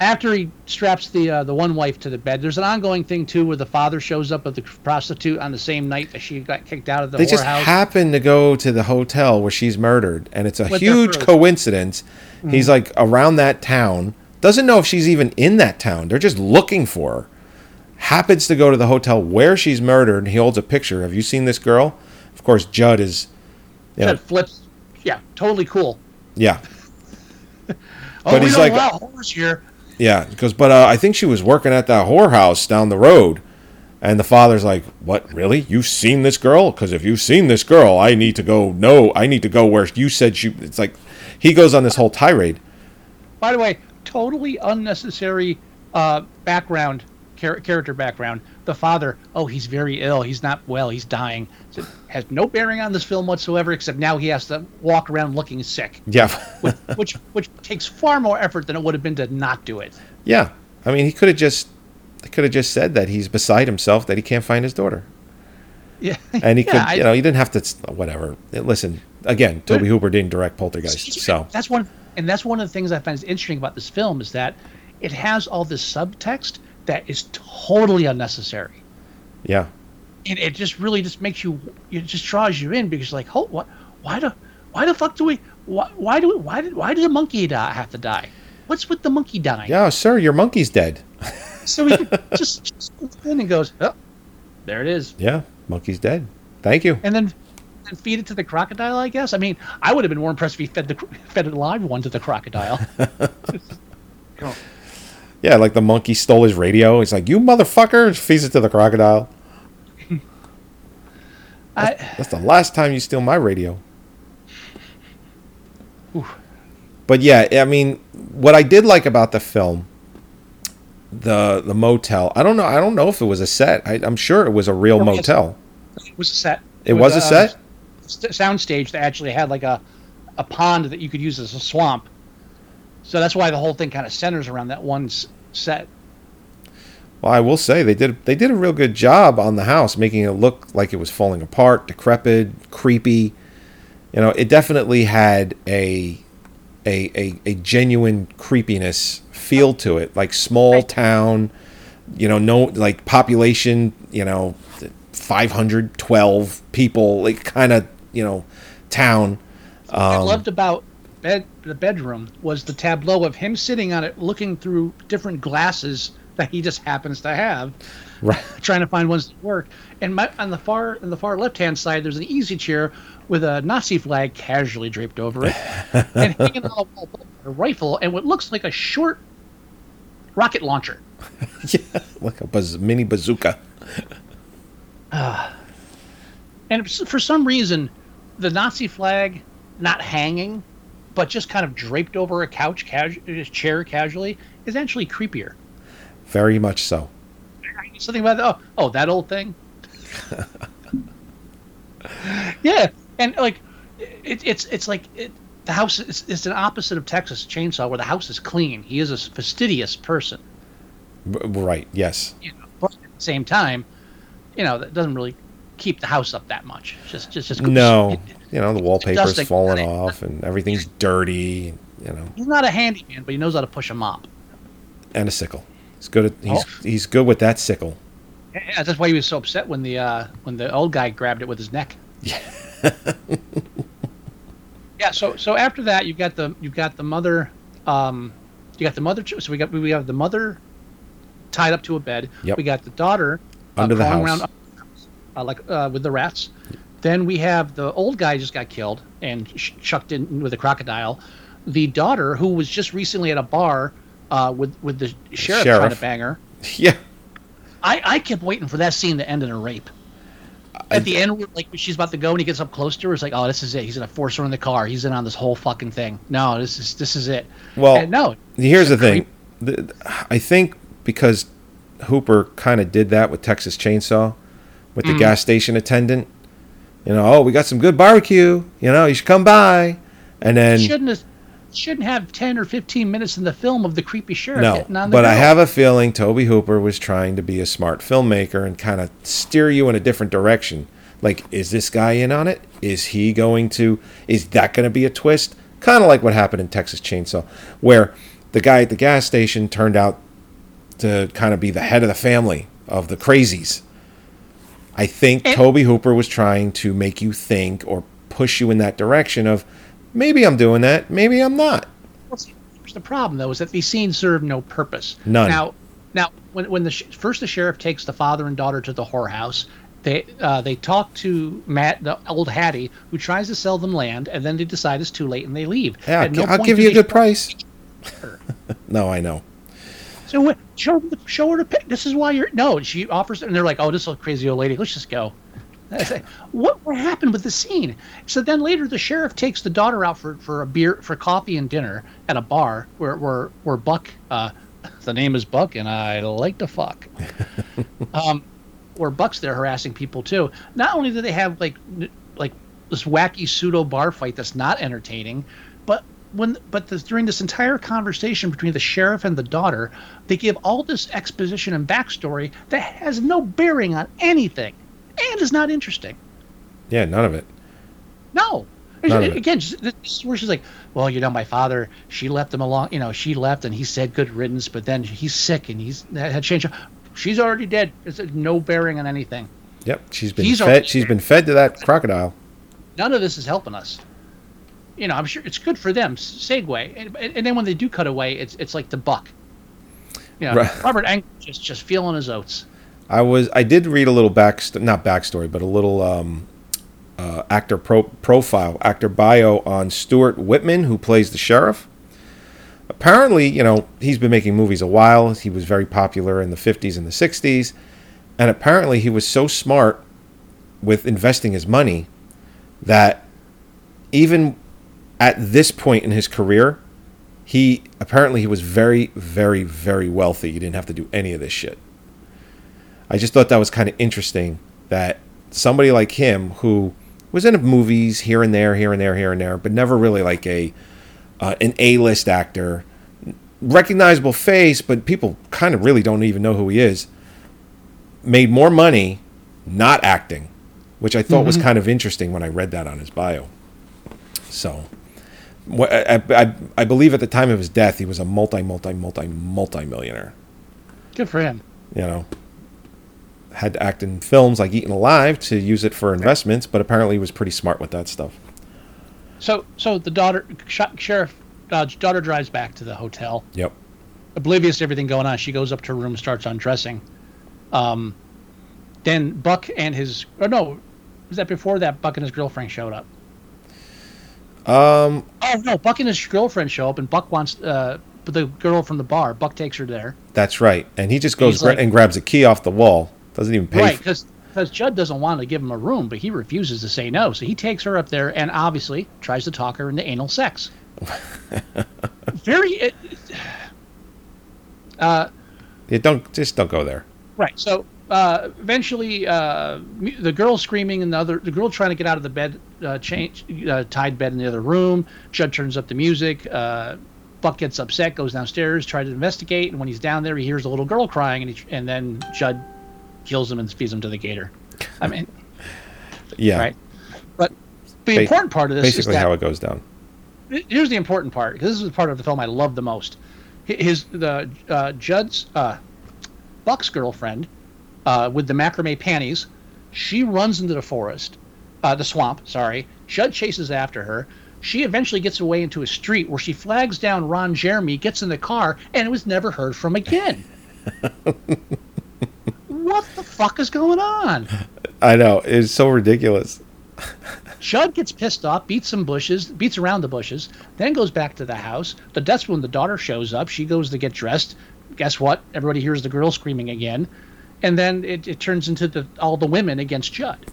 after he straps the uh, the one wife to the bed, there's an ongoing thing too where the father shows up with the prostitute on the same night that she got kicked out of the They just whorehouse. happen to go to the hotel where she's murdered, and it's a With huge coincidence. He's Mm-hmm. like around that town, doesn't know if she's even in that town. They're just looking for her. Happens to go to the hotel where she's murdered, and he holds a picture. Have you seen this girl? Of course, Judd is. You know, that flips. Yeah, totally cool. yeah, Oh, But we he's don't like- allow whores here. yeah. because but uh, I think she was working at that whorehouse down the road. And the father's like, "What? Really? You've seen this girl? Because if you've seen this girl, I need to go. No, I need to go where you said she." It's like he goes on this whole tirade. By the way, totally unnecessary uh, background, char- character background. The father, oh, he's very ill. He's not well. He's dying. So it has no bearing on this film whatsoever, except now he has to walk around looking sick, Yeah, which, which which takes far more effort than it would have been to not do it. yeah. I mean, he could have just, he could have just said that he's beside himself that he can't find his daughter, Yeah, and he Yeah, could, I- you know, he didn't have to. Whatever. Listen, again, Tobe Hooper didn't direct Poltergeist, so that's one, and that's one of the things I find interesting about this film is that it has all this subtext that is totally unnecessary. yeah, and it just really just makes you it just draws you in because you're like oh what why do why the fuck do we why, why do we why did why did the monkey die, have to die what's with the monkey dying yeah, sir, your monkey's dead. so he just, just goes in and goes oh there it is Yeah, monkey's dead. Thank you. and then and feed it to the crocodile i guess i mean i would have been more impressed if he fed the fed a live one to the crocodile Yeah, like the monkey stole his radio. He's like, "You motherfucker!" Feeds it to the crocodile. I, That's the last time you steal my radio. But yeah, I mean, what I did like about the film, the the motel. I don't know. I don't know if it was a set. I, I'm sure it was a real Well, yes. motel. it was a set It was a set? sound stage that actually had like a a pond that you could use as a swamp so that's why the whole thing kind of centers around that one s- set Well, I will say they did they did a real good job on the house, making it look like it was falling apart, decrepit, creepy. You know, it definitely had a a a, a genuine creepiness feel to it, like small Right. town. You know, no like population. You know, five hundred twelve people, like kind of you know, town. what I Um, loved about bed, the bedroom was the tableau of him sitting on it, looking through different glasses that he just happens to have, Right. trying to find ones that work. And my, on the far on the far left hand side, there's an easy chair with a Nazi flag casually draped over it, and hanging on the wall a rifle and what looks like a short rocket launcher. yeah, like a baz- mini bazooka. And for some reason, the Nazi flag not hanging, but just kind of draped over a couch, casu- chair casually, is actually creepier. Very much so. Something about oh, oh that old thing. Yeah, and like, it, it's it's like it, the house is it's an opposite of Texas Chainsaw, where the house is clean. He is a fastidious person, right. Yes. you know, but at the same time, you know, that doesn't really keep the house up that much. Just just just No. it- You know the wallpaper's falling off and everything's dirty. You know, he's not a handyman, but he knows how to push a mop. and a sickle. He's good. At, he's Oh. he's good with that sickle. Yeah, that's why he was so upset when the uh, when the old guy grabbed it with his neck. Yeah. yeah. So so after that, you've got the you've got the mother. Um, you got the mother. So we got we have the mother tied up to a bed. Yep. We got the daughter uh, Under the house. around uh, like uh, with the rats. Then we have the old guy just got killed and sh- chucked in with a crocodile. The daughter, who was just recently at a bar uh, with with the sheriff, trying to bang her. Yeah. I, I kept waiting for that scene to end in a rape. At the end, like she's about to go and he gets up close to her, it's like, oh, this is it. He's gonna force her in the car. He's in on this whole fucking thing. No, this is this is it. Well, And no, Here's the thing. I think because Hooper kind of did that with Texas Chainsaw, with Mm. the gas station attendant. You know, oh, we got some good barbecue. You know, you should come by. And then shouldn't have, shouldn't have ten or fifteen minutes in the film of the creepy sheriff no, hitting on the but I have a feeling Tobe Hooper was trying to be a smart filmmaker and kind of steer you in a different direction. Like, is this guy in on it? Is he going to? Is that going to be a twist? Kind of like what happened in Texas Chainsaw, where the guy at the gas station turned out to kind of be the head of the family of the crazies. I think And- Tobe Hooper was trying to make you think or push you in that direction of maybe I'm doing that, maybe I'm not. Here's the problem, though, is that these scenes serve no purpose. None. Now, now, when when the sh- first the sheriff takes the father and daughter to the whorehouse, they uh, they talk to Matt, the old Hattie, who tries to sell them land, and then they decide it's too late and they leave. Yeah, At no I'll point give you a good price. no, I know. So show the, show her the pic. This is why you're no. She offers, and they're like, "Oh, this is a crazy old lady. Let's just go." I say, what what happened with the scene? So then later, the sheriff takes the daughter out for, for a beer, for coffee and dinner at a bar where where where Buck, uh, the name is Buck, and I like to fuck. um, where Buck's there harassing people too. Not only do they have like like this wacky pseudo bar fight that's not entertaining, but when but this, during this entire conversation between the sheriff and the daughter, they give all this exposition and backstory that has no bearing on anything, and is not interesting. Yeah, none of it. No. None. Again, this is where she's like, "Well, you know, my father, she left him along. You know, she left, and he said good riddance. But then he's sick, and he's had changed. She's already dead. It's uh, no bearing on anything. Yep, she's been He's fed. She's been fed to that crocodile. None of this is helping us. You know, I'm sure it's good for them. Segway, and, and then when they do cut away, it's it's like the buck. You know, Right. Robert Englund just just feeling his oats. I was. I did read a little back, not backstory, but a little um, uh, actor pro- profile, actor bio on Stuart Whitman, who plays the sheriff. Apparently, you know, he's been making movies a while. He was very popular in the 50s and the 60s. And apparently, he was so smart with investing his money that even at this point in his career, he apparently he was very, very, very wealthy. He didn't have to do any of this shit. I just thought that was kind of interesting that somebody like him who was in movies here and there, here and there, here and there, but never really like a uh, an A-list actor, recognizable face, but people kind of really don't even know who he is. Made more money not acting, which I thought was kind of interesting when I read that on his bio. So, I, I, I believe at the time of his death, he was a multi, multi, multi, multi millionaire Good for him. you know, had to act in films like Eaten Alive to use it for investments, but apparently he was pretty smart with that stuff. So so the daughter sh- sheriff uh, daughter drives back to the hotel. Yep. oblivious to everything going on, she goes up to her room, starts undressing. Um, then Buck and his, or no, was that before that Buck and his girlfriend showed up? Um, Oh no, Buck and his girlfriend show up, and Buck wants uh, the girl from the bar. Buck takes her there, that's right. And he just goes gra- like- and grabs a key off the wall. Doesn't even pay. right? Because because Judd doesn't want to give him a room, but he refuses to say no, so he takes her up there and obviously tries to talk her into anal sex. Very. Uh, Yeah, don't just don't go there. Right. So uh, eventually, uh, the girl screaming and the other, the girl trying to get out of the bed, uh, change, uh, tied bed in the other room. Judd turns up the music. Uh, Buck gets upset, goes downstairs, tries to investigate, and when he's down there, he hears a little girl crying, and he, and then Judd kills him and feeds him to the gator. I mean, Yeah. right. But the important part of this Basically, is that how it goes down. here's the important part because this is the part of the film I love the most. His the uh, Judd's uh, Buck's girlfriend uh, with the macrame panties, she runs into the forest, uh, the swamp. Sorry, Judd chases after her. She eventually gets away into a street where she flags down Ron Jeremy, gets in the car, and it was never heard from again. what the fuck is going on? I know it's so ridiculous. Judd gets pissed off, beats some bushes, beats around the bushes, then goes back to the house. The that's when the daughter shows up. She goes to get dressed. Guess what? Everybody hears the girl screaming again, and then it, it turns into the all the women against Judd,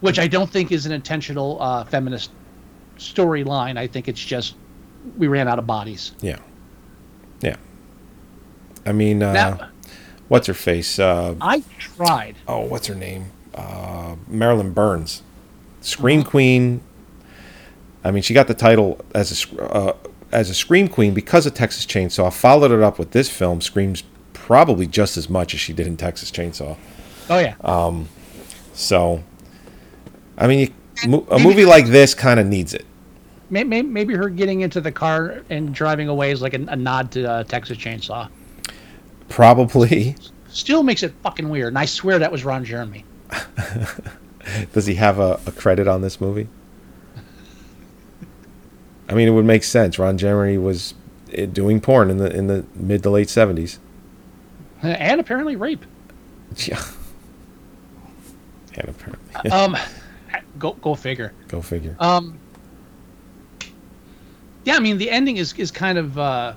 which I don't think is an intentional uh, feminist storyline. I think it's just we ran out of bodies. Yeah. Yeah. I mean, uh, Now what's her face? Uh, I tried. oh, what's her name? Uh, Marilyn Burns, Scream Queen. I mean, she got the title as a uh, as a Scream Queen because of Texas Chainsaw. Followed it up with this film, screams probably just as much as she did in Texas Chainsaw. Oh yeah. So, I mean, you, mo- a movie like this kind of needs it. Maybe, maybe her getting into the car and driving away is like a, a nod to uh, Texas Chainsaw. Probably. Still makes it fucking weird, and I swear that was Ron Jeremy. Does he have a, a credit on this movie? I mean, it would make sense. Ron Jeremy was eh, doing porn in the in the mid to late seventies. And apparently rape. Yeah. And apparently, Um, go go figure. go figure. Um, yeah, I mean the ending is is kind of uh,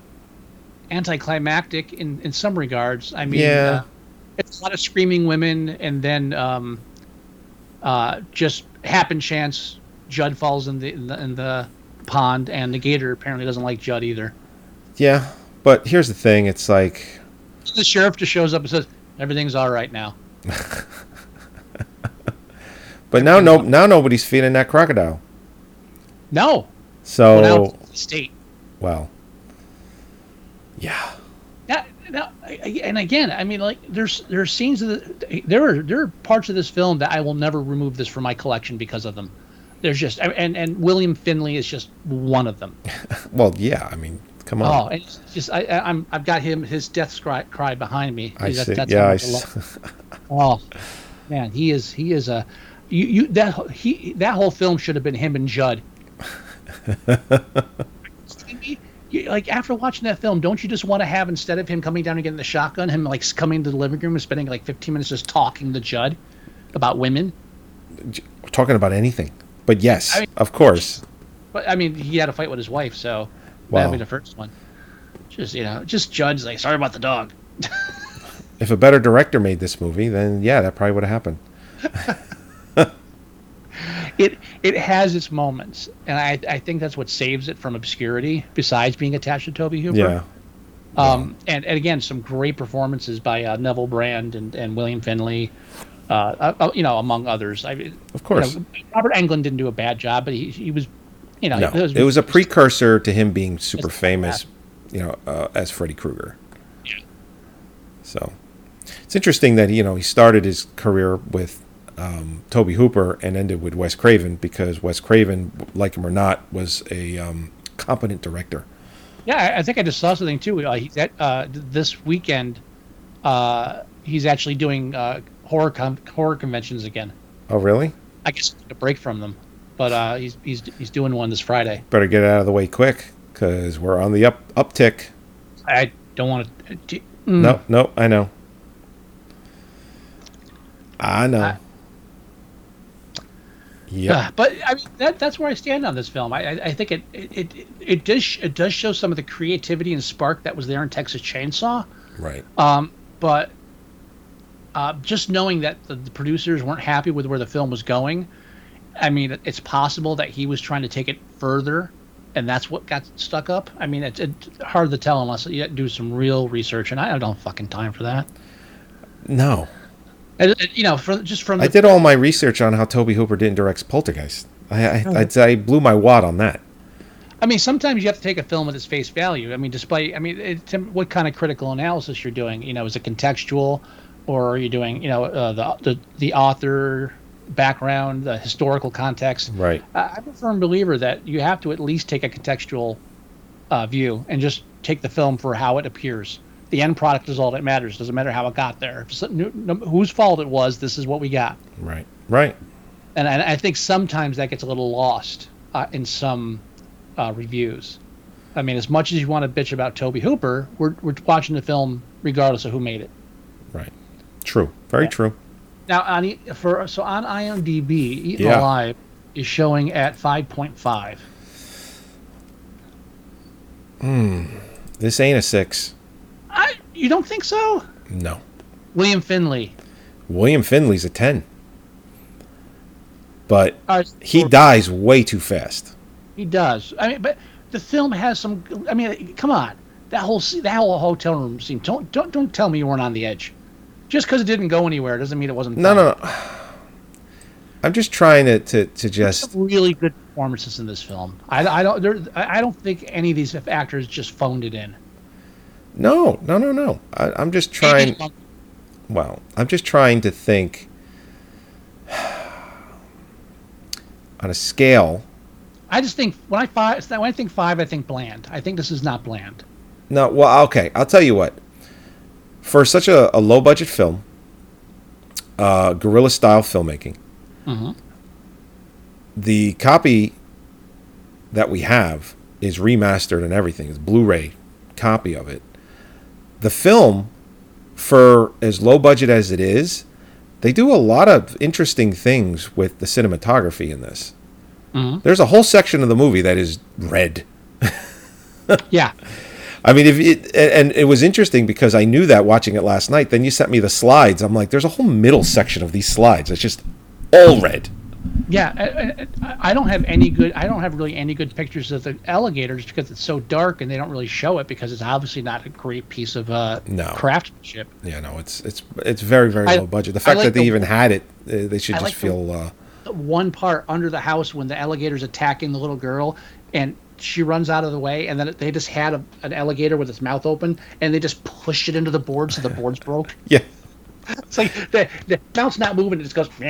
anticlimactic in in some regards. I mean, Yeah. uh, it's a lot of screaming women, and then um, uh, just happen chance Judd falls in the, in the in the pond, and the gator apparently doesn't like Judd either. yeah, but here's the thing: it's like, The sheriff just shows up and says everything's all right now. but now no, now nobody's feeding that crocodile. No, So, well, now it's the state. well, yeah, I- I- and again, I mean, like, there's there's scenes of the there are there are parts of this film that I will never remove this from my collection because of them. There's just and and William Finley is just one of them. well, yeah. I mean, come Oh, on. and it's just I, I'm I've got him his death cry, cry behind me. I That- see. that's Yeah, I much s- love- Oh, man, he is he is a you you that he that whole film should have been him and Judd. You- like after watching that film, don't you just want to have instead of him coming down and getting the shotgun, him like coming to the living room and spending like 15 minutes just talking to Judd about women? Talking about anything, but yes, I mean- of course. But I mean, he had a fight with his wife, so Wow. that'd be the first one. Just you know, just Judd's like, sorry about the dog. If a better director made this movie, then yeah, that probably would have happened. it it has its moments, and I I think that's what saves it from obscurity. Besides being attached to Tobe Hooper, Yeah, Um, and, and again, some great performances by uh, Neville Brand and, and William Finley, uh, uh, you know, among others. I, of course. you know, Robert Englund didn't do a bad job, but he, he was, you know, No, it was a precursor to him being super famous, you know, uh, as Freddy Krueger. Yeah. So it's interesting that you know he started his career with um, Tobe Hooper and ended with Wes Craven because Wes Craven, like him or not, was a um, competent director. Yeah, I, I think I just saw something too. Uh, he's at uh, this weekend. Uh, he's actually doing uh, horror con- horror conventions again. Oh, really? I guess a break from them, but uh, he's he's he's doing one this Friday. Better get out of the way quick because we're on the up uptick. I don't want to. No, no, I know. I know. Yeah. Uh, but I mean, that, that's where I stand on this film. I, I, I think it, it, it, it does it does show some of the creativity and spark that was there in Texas Chainsaw. right. Um, but uh, just knowing that the, the producers weren't happy with where the film was going, I mean, it's possible that he was trying to take it further, and that's what got stuck up. I mean, it's, it's hard to tell unless you do some real research, and I don't have fucking time for that. No. And, you know, from just from the, I did all my research on how Tobe Hooper didn't direct Poltergeist. I I, I'd I blew my wad on that. I mean, sometimes you have to take a film at its face value. I mean, despite, I mean, it, what kind of critical analysis you're doing? You know, is it contextual, or are you doing, you know, uh, the, the the author background, the historical context? Right. I'm a firm believer that you have to at least take a contextual uh, view and just take the film for how it appears. The end product is all that matters. Doesn't matter how it got there. No- no- whose fault it was, this is what we got. Right. Right. And I, I think sometimes that gets a little lost uh, in some uh, reviews. I mean, as much as you want to bitch about Tobe Hooper, we're, we're watching the film regardless of who made it. Right. True. Very true. Now, on for so on IMDb, Eaten Yeah. Alive is showing at 5.5. Hmm. This ain't a six. I, you don't think so? No. William Finley. William Finley's a ten. But Uh, he dies way too fast. He does. I mean, but the film has some. I mean, come on. That whole that whole hotel room scene. Don't don't don't tell me you weren't on the edge. Just because it didn't go anywhere doesn't mean it wasn't. No, no, no. I'm just trying to to, to just really good performances in this film. I, I don't. There, I I don't think any of these actors just phoned it in. no, no, no, no. I, I'm just trying. Well, I'm just trying to think on a scale. I just think when I five when I think five, I think bland. I think this is not bland. No, well, okay. I'll tell you what. For such a, a low budget film, uh, guerrilla style filmmaking, Mhm. the copy that we have is remastered and everything. It's Blu-ray copy of it. The film, for as low budget as it is, they do a lot of interesting things with the cinematography in this. Mhm. There's a whole section of the movie that is red. Yeah, I mean, if it and it was interesting because I knew that watching it last night. Then you sent me the slides. I'm like, there's a whole middle section of these slides. It's just all red. yeah. I, don't have any good. I don't have really any good pictures of the alligators because it's so dark and they don't really show it because it's obviously not a great piece of uh, No. craftsmanship. Yeah, no, it's it's it's very very I- low budget. The fact like that they the- even had it, uh, they should I just like the- feel. uh, one part under the house when the alligator's attacking the little girl and she runs out of the way and then they just had a, an alligator with its mouth open and they just pushed it into the board so the boards broke yeah, it's like the, the mouth's not moving it just goes.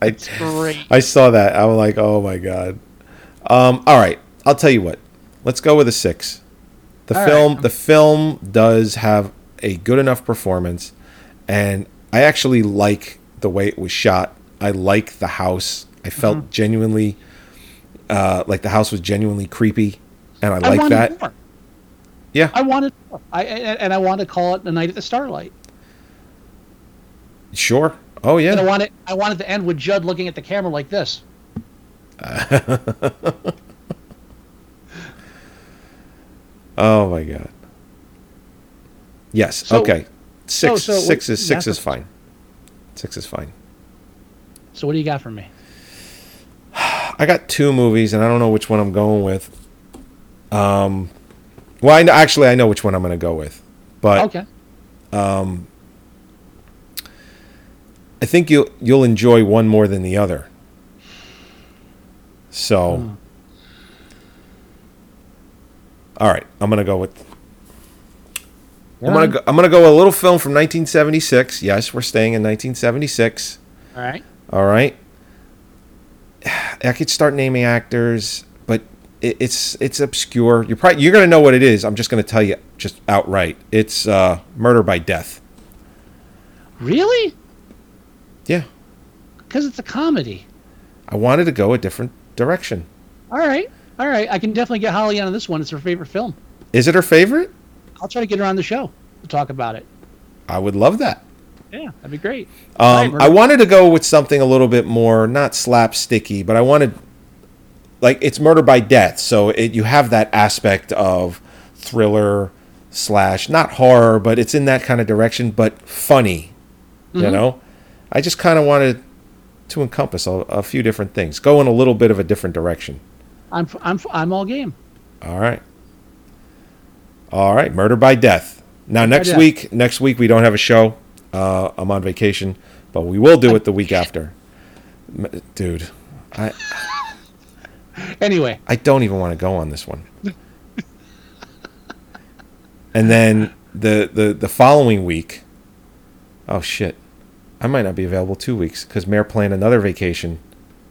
I great I saw that. I'm like, oh my god. Um, all right, I'll tell you what. Let's go with a six. The All film, right. the film does have a good enough performance, and I actually like the way it was shot. I like the house. I felt Mm-hmm. genuinely uh, like the house was genuinely creepy, and I I like that. more. Yeah, I wanted more. I, and I want to call it the night at the starlight sure. Oh and I yeah, wanted I wanted to end with Judd looking at the camera like this oh my god. Yes. So- okay. Six. so six what- is six is fine. Six is fine. so what do you got for me I got two movies, and I don't know which one I'm going with. Um, well, I know, actually I know which one I'm going to go with, but okay I think you'll you'll enjoy one more than the other. So, Hmm. all right, I'm going to go with. I'm gonna go, I'm gonna go a little film from 1976. Yes, we're staying in 1976. all right All right. I could start naming actors, but it, it's it's obscure. You're probably you're gonna know what it is. I'm just gonna tell you just outright. It's uh, Murder by Death. really Yeah, because it's a comedy I wanted to go a different direction. All right, all right. I can definitely get Holly on this one. It's her favorite film. Is it her favorite? I'll try to get her on the show to talk about it. I would love that. Yeah, that'd be great. Um, Murder- I wanted to go with something a little bit more not slapsticky, but I wanted like it's Murder by Death, so it, you have that aspect of thriller slash not horror, but it's in that kind of direction, but funny. Mm-hmm. You know, I just kind of wanted to encompass a, a few different things, go in a little bit of a different direction. I'm I'm I'm all game. All right, all right, Murder by Death. Now next week, next week we don't have a show. Uh, I'm on vacation, but we will do it the week after. Dude, I Anyway, I don't even want to go on this one. and then the the the following week, oh shit, I might not be available two weeks because Mare planned another vacation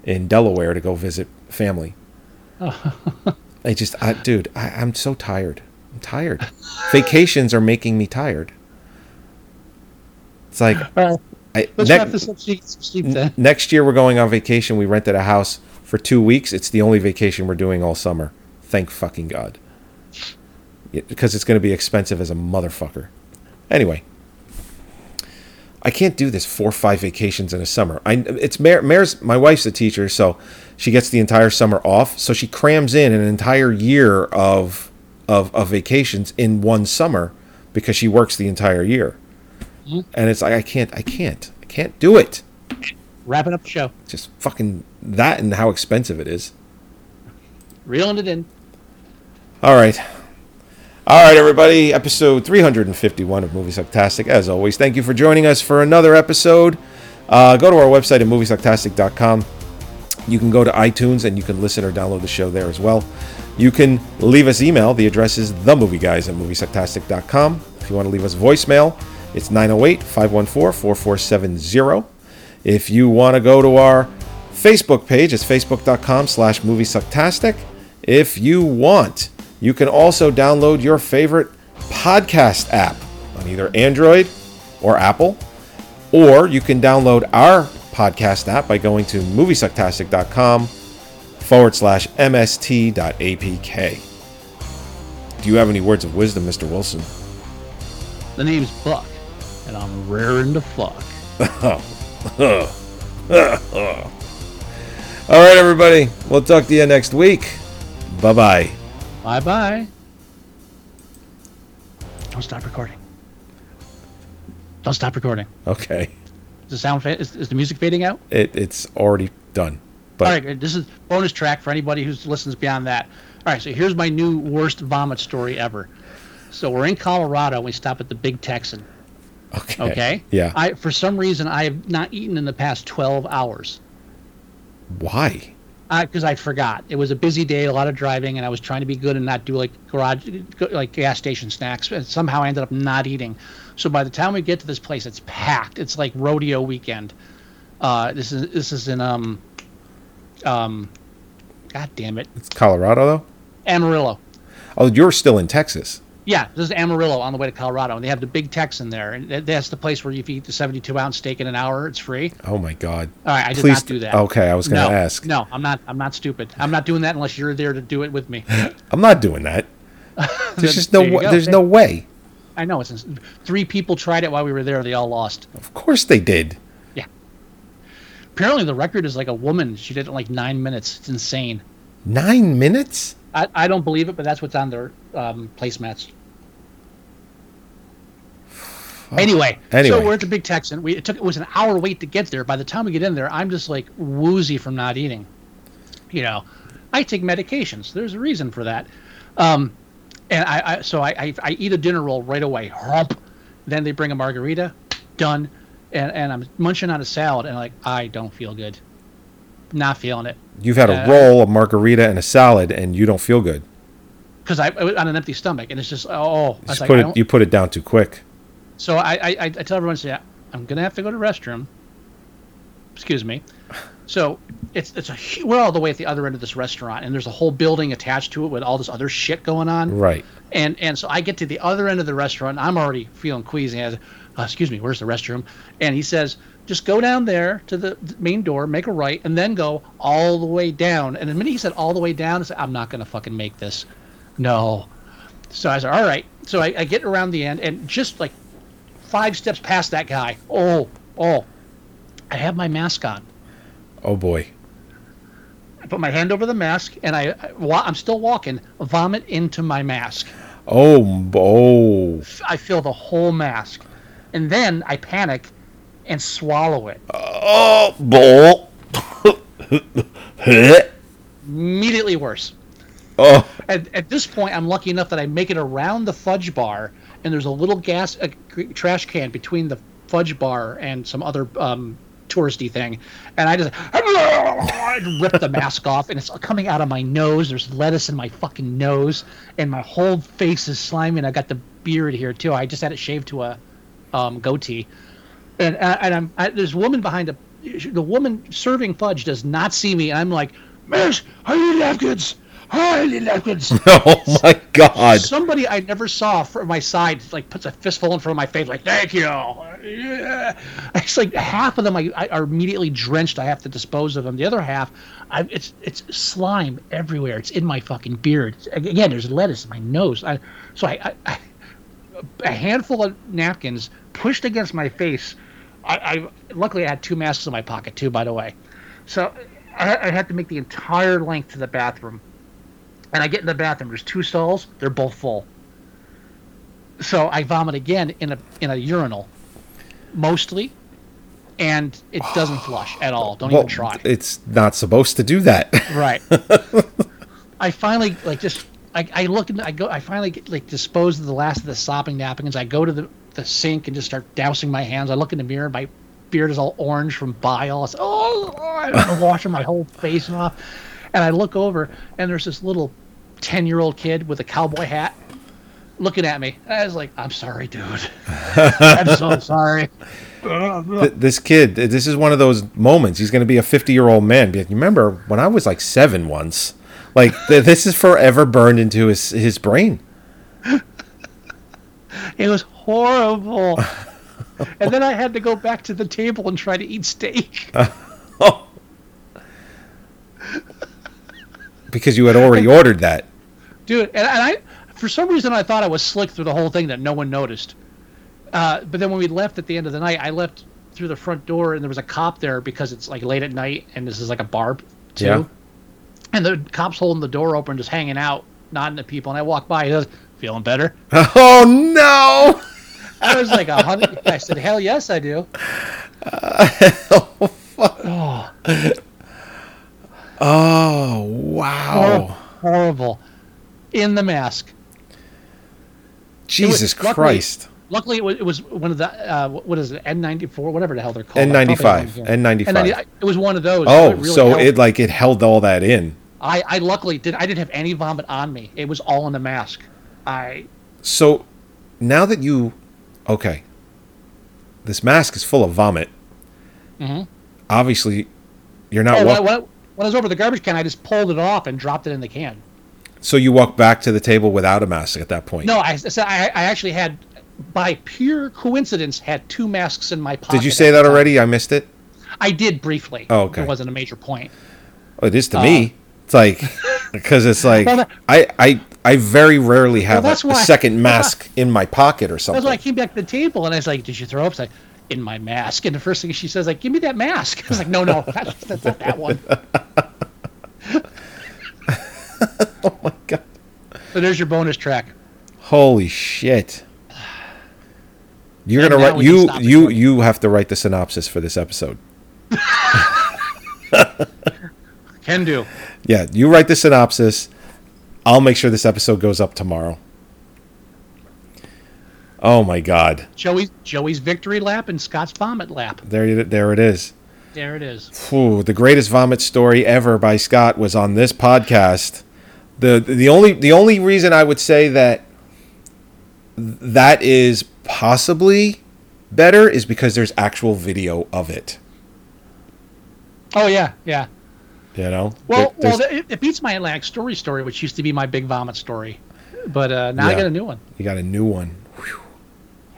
in Delaware to go visit family. I just, I, dude, I, I'm so tired. I'm tired. Vacations are making me tired. It's like uh, I, let's nec- wrap this up so you can get some sleep then. next year we're going on vacation. We rented a house for two weeks. It's the only vacation we're doing all summer. Thank fucking God. Because it's going to be expensive as a motherfucker. Anyway, I can't do this four or five vacations in a summer. I it's Mare, Mare's my wife's a teacher, so she gets the entire summer off. So she crams in an entire year of of, of vacations in one summer because she works the entire year. And it's like I can't, I can't, I can't do it Wrapping up the show. just fucking that and how expensive it is. Reeling it in. All right. All right, everybody. Episode 351 of Movie Sucktastic. As always, thank you for joining us for another episode. Uh, go to our website at moviesucktastic.com. You can go to iTunes and you can listen or download the show there as well. You can leave us email. The address is themovieguys at moviesucktastic.com. If you want to leave us voicemail, it's 908 514 4470. If you want to go to our Facebook page, it's facebook.com slash moviesucktastic. If you want, you can also download your favorite podcast app on either Android or Apple, or you can download our podcast app by going to moviesucktastic.com forward slash mst.apk. Do you have any words of wisdom, Mr. Wilson? The name's Buck, and I'm raring to fuck. All right, everybody. We'll talk to you next week. Bye bye. Bye bye. Don't stop recording. Don't stop recording. Okay. Is the sound fa- is, is the music fading out? It, it's already done. But All right, this is bonus track for anybody who listens beyond that. All right, so here's my new worst vomit story ever. So we're in Colorado. We stop at the Big Texan. Okay. Okay. Yeah. I for some reason I have not eaten in the past 12 hours. Why? because I forgot. It was a busy day, a lot of driving, and I was trying to be good and not do like garage, like gas station snacks. And somehow I ended up not eating. So by the time we get to this place, it's packed. It's like rodeo weekend. Uh, this is this is in um, um, God damn it, It's Colorado, though? Amarillo. Oh, you're still in Texas. Yeah, this is Amarillo on the way to Colorado, and they have the Big Texan there, and that's the place where if you eat the 72 ounce steak in an hour, it's free. Oh, my God. All right, I did Please not do that. Okay, I was going no, to ask. No, I'm not. I'm not stupid. I'm not doing that unless you're there to do it with me. I'm not doing that. There's just no There you wa- go. there's no way. I know it's three people tried it while we were there. They all lost. Of course they did. Yeah. Apparently, the record is like a woman. She did it in like nine minutes. It's insane. Nine minutes? I, I don't believe it, but that's what's on their um, placemats. Anyway, Anyway. so we're at the Big Texan. We it took it was an hour wait to get there. By the time we get in there, I'm just like woozy from not eating. You know, I take medications. There's a reason for that. Um, and I, I so I, I I eat a dinner roll right away. Hump. Then they bring a margarita. Done. And and I'm munching on a salad and like I don't feel good. Not feeling it You've had a Uh, roll, a margarita, and a salad, and you don't feel good. because I, I was on an empty stomach and it's just oh. I was Just like, put it, you put it down too quick. So I, I, I tell everyone, say, I'm gonna have to go to the restroom. Excuse me. So it's it's a we're all the way at the other end of this restaurant, and there's a whole building attached to it with all this other shit going on. Right. And and so I get to the other end of the restaurant. I'm already feeling queasy. I, uh, excuse me, where's the restroom? And he says, just go down there to the main door, make a right, and then go all the way down. And the minute he said all the way down, I said, I'm not gonna fucking make this. No. So I said, all right. So I, I get around the end, and just like five steps past that guy, oh, oh, I have my mask on. Oh boy. I put my hand over the mask, and I, I I'm still walking. Vomit into my mask. Oh. Oh. I feel the whole mask, and then I panic and swallow it. Oh. Bull. Immediately worse. Oh, At, at this point, I'm lucky enough that I make it around the fudge bar, and there's a little gas a trash can between the fudge bar and some other um, touristy thing, and I just I rip the mask off, and it's coming out of my nose. There's lettuce in my fucking nose, and my whole face is slimy. And I got the beard here too. I just had it shaved to a um, goatee, and and I'm I, there's a woman behind the the woman serving fudge does not see me, and I'm like, Miss, I need napkins. Need napkins. oh my God. Somebody I never saw from my side like puts a fistful in front of my face, like "Thank you." Yeah. It's like half of them I, I are immediately drenched. I have to dispose of them. The other half, I, it's it's slime everywhere. It's in my fucking beard. Again, there's lettuce in my nose. I, so I, I, I a handful of napkins pushed against my face. I, I luckily I had two masks in my pocket too, by the way. So I, I had to make the entire length to the bathroom and I get in the bathroom. There's two stalls. They're both full. So I vomit again in a in a urinal, mostly, and it doesn't flush at all. Don't Well, even try. it's not supposed to do that. Right. I finally like just I, I look and I go I finally get, like dispose of the last of the sopping napkins. I go to the, the sink and just start dousing my hands. I look in the mirror, my beard is all orange from bile. It's, oh, I'm washing my whole face off. And I look over and there's this little ten year old kid with a cowboy hat looking at me. I was like, I'm sorry, dude. I'm so sorry. This kid, this is one of those moments. He's going to be a 50 year old man. Be like, You remember when I was like seven once? Like, this is forever burned into his, his brain. It was horrible. and then I had to go back to the table and try to eat steak. Because you had already ordered that. Dude, and, and I, for some reason, I thought I was slick through the whole thing that no one noticed. Uh, but then when we left at the end of the night, I left through the front door and there was a cop there because it's like late at night and this is like a bar too. Yeah. And the cop's holding the door open, just hanging out, nodding at people. And I walk by, he goes, "Feeling better?" Oh, no. I was like, "A hundred." I said, "Hell yes, I do." Oh, wow. Horrible. In the mask. Jesus luckily- Christ. Luckily, it was, it was one of the uh, what is it N94, whatever the hell they're called. N95, Probably one of them. N95. It was one of those. Oh, really so held- it like it held all that in. I, I luckily did. I didn't have any vomit on me. It was all in the mask. I So now that you, okay, this mask is full of vomit. Mm-hmm. Obviously, you're not. oh, wa- when, I- when, I, was over the garbage can, I just pulled it off and dropped it in the can. so you walk back to the table without a mask at that point. No, I said I, I actually had, by pure coincidence, had two masks in my pocket. Did you say that already? I missed it. I did briefly. Oh, okay. It wasn't a major point. Oh, it is to me. It's like because it's like Uh, Well, that- I I I very rarely have that's a, a second mask in my pocket or something. That's when I came back to the table and I was like, "Did you throw up?" She's like, "In my mask." And the first thing she says, like, "Give me that mask." I was like, "No, no, that's, that's not that one." oh my god! So there's your bonus track. Holy shit! You're And gonna write you you you have to write the synopsis for this episode. Can do. Yeah, you write the synopsis. I'll make sure this episode goes up tomorrow. Oh my god! Joey's Joey's victory lap and Scott's vomit lap. There there it is. There it is. Phew, the greatest vomit story ever by Scott was on this podcast. The the only the only reason I would say that that is possibly better is because there's actual video of it. Oh yeah, yeah. You know? Well, There- well, it, it beats my Atlantic Story story, which used to be my big vomit story. But uh, now I got a new one. you got a new one.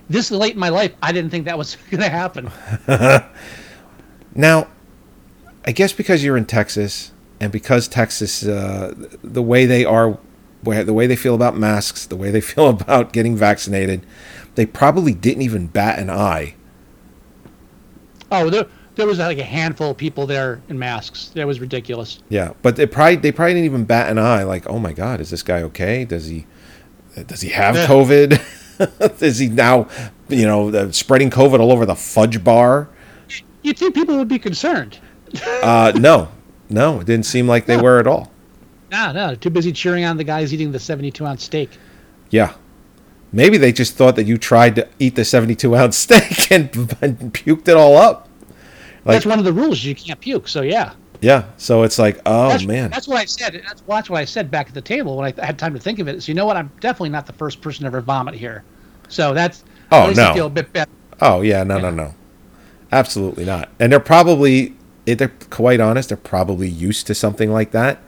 This late in my life, I didn't think that was going to happen. Now, I guess because you're in Texas and because Texas, uh, the way they are, the way they feel about masks, the way they feel about getting vaccinated, they probably didn't even bat an eye. Oh, there, there was like a handful of people there in masks. That was ridiculous. Yeah, but they probably they probably didn't even bat an eye. Like, oh my God, is this guy okay? Does he does he have. COVID? is he now, you know, uh, spreading COVID all over the fudge bar? You'd think people would be concerned. Uh, no, no, it didn't seem like they were at all. No, no, too busy cheering on the guys eating the 72 ounce steak. Yeah. Maybe they just thought that you tried to eat the 72 ounce steak and, and puked it all up. Like, that's one of the rules. You can't puke. So yeah. Yeah. So it's like, oh that's, man. That's what I said. That's, that's what I said back at the table when I had time to think of it. So you know what? I'm definitely not the first person to ever vomit here. So that's. Oh, no. I feel a bit better. Oh yeah, no, no, no, absolutely not. And they're probably, they're quite honest, they're probably used to something like that.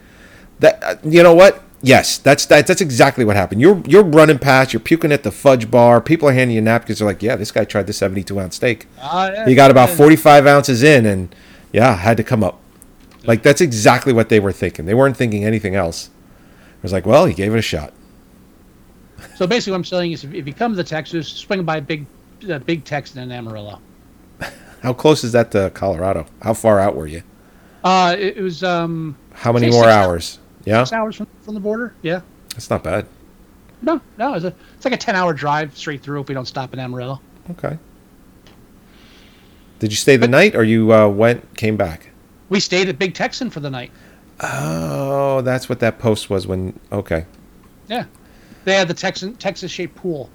That uh, you know what? Yes, that's that, that's exactly what happened. You're you're running past, you're puking at the fudge bar. People are handing you napkins. They're like, yeah, this guy tried the 72 ounce steak. Uh, yeah, He got about 45 ounces in, and yeah, had to come up. Like that's exactly what they were thinking. They weren't thinking anything else. It was like, well, he gave it a shot. So basically, what I'm saying is, if, you come to Texas, swing by Big, uh, Big Tex in Amarillo. How close is that to Colorado? How far out were you? Uh, it, it was um How many more six hours? Yeah, six hours from, from the border. Yeah. that's not bad. No, no, it's a it's like a 10 hour drive straight through if we don't stop in Amarillo. Okay. Did you stay the night, or you uh, went came back? We stayed at Big Texan for the night. Oh, that's what that post was. When okay, Yeah. They had the Texan Texas shaped pool.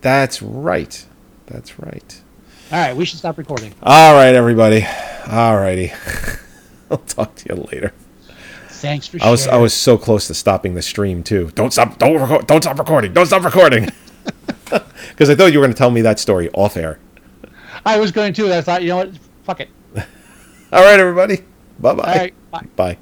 that's right. That's right. All right, we should stop recording. All right, everybody. All righty. I'll talk to you later. Thanks for I was sharing. I was so close to stopping the stream too. Don't stop! Don't record! Don't stop recording! Don't stop recording! Because I thought you were going to tell me that story off air. I was going to. I thought, you know what? Fuck it. All right, everybody. Bye bye. All right, bye. Bye.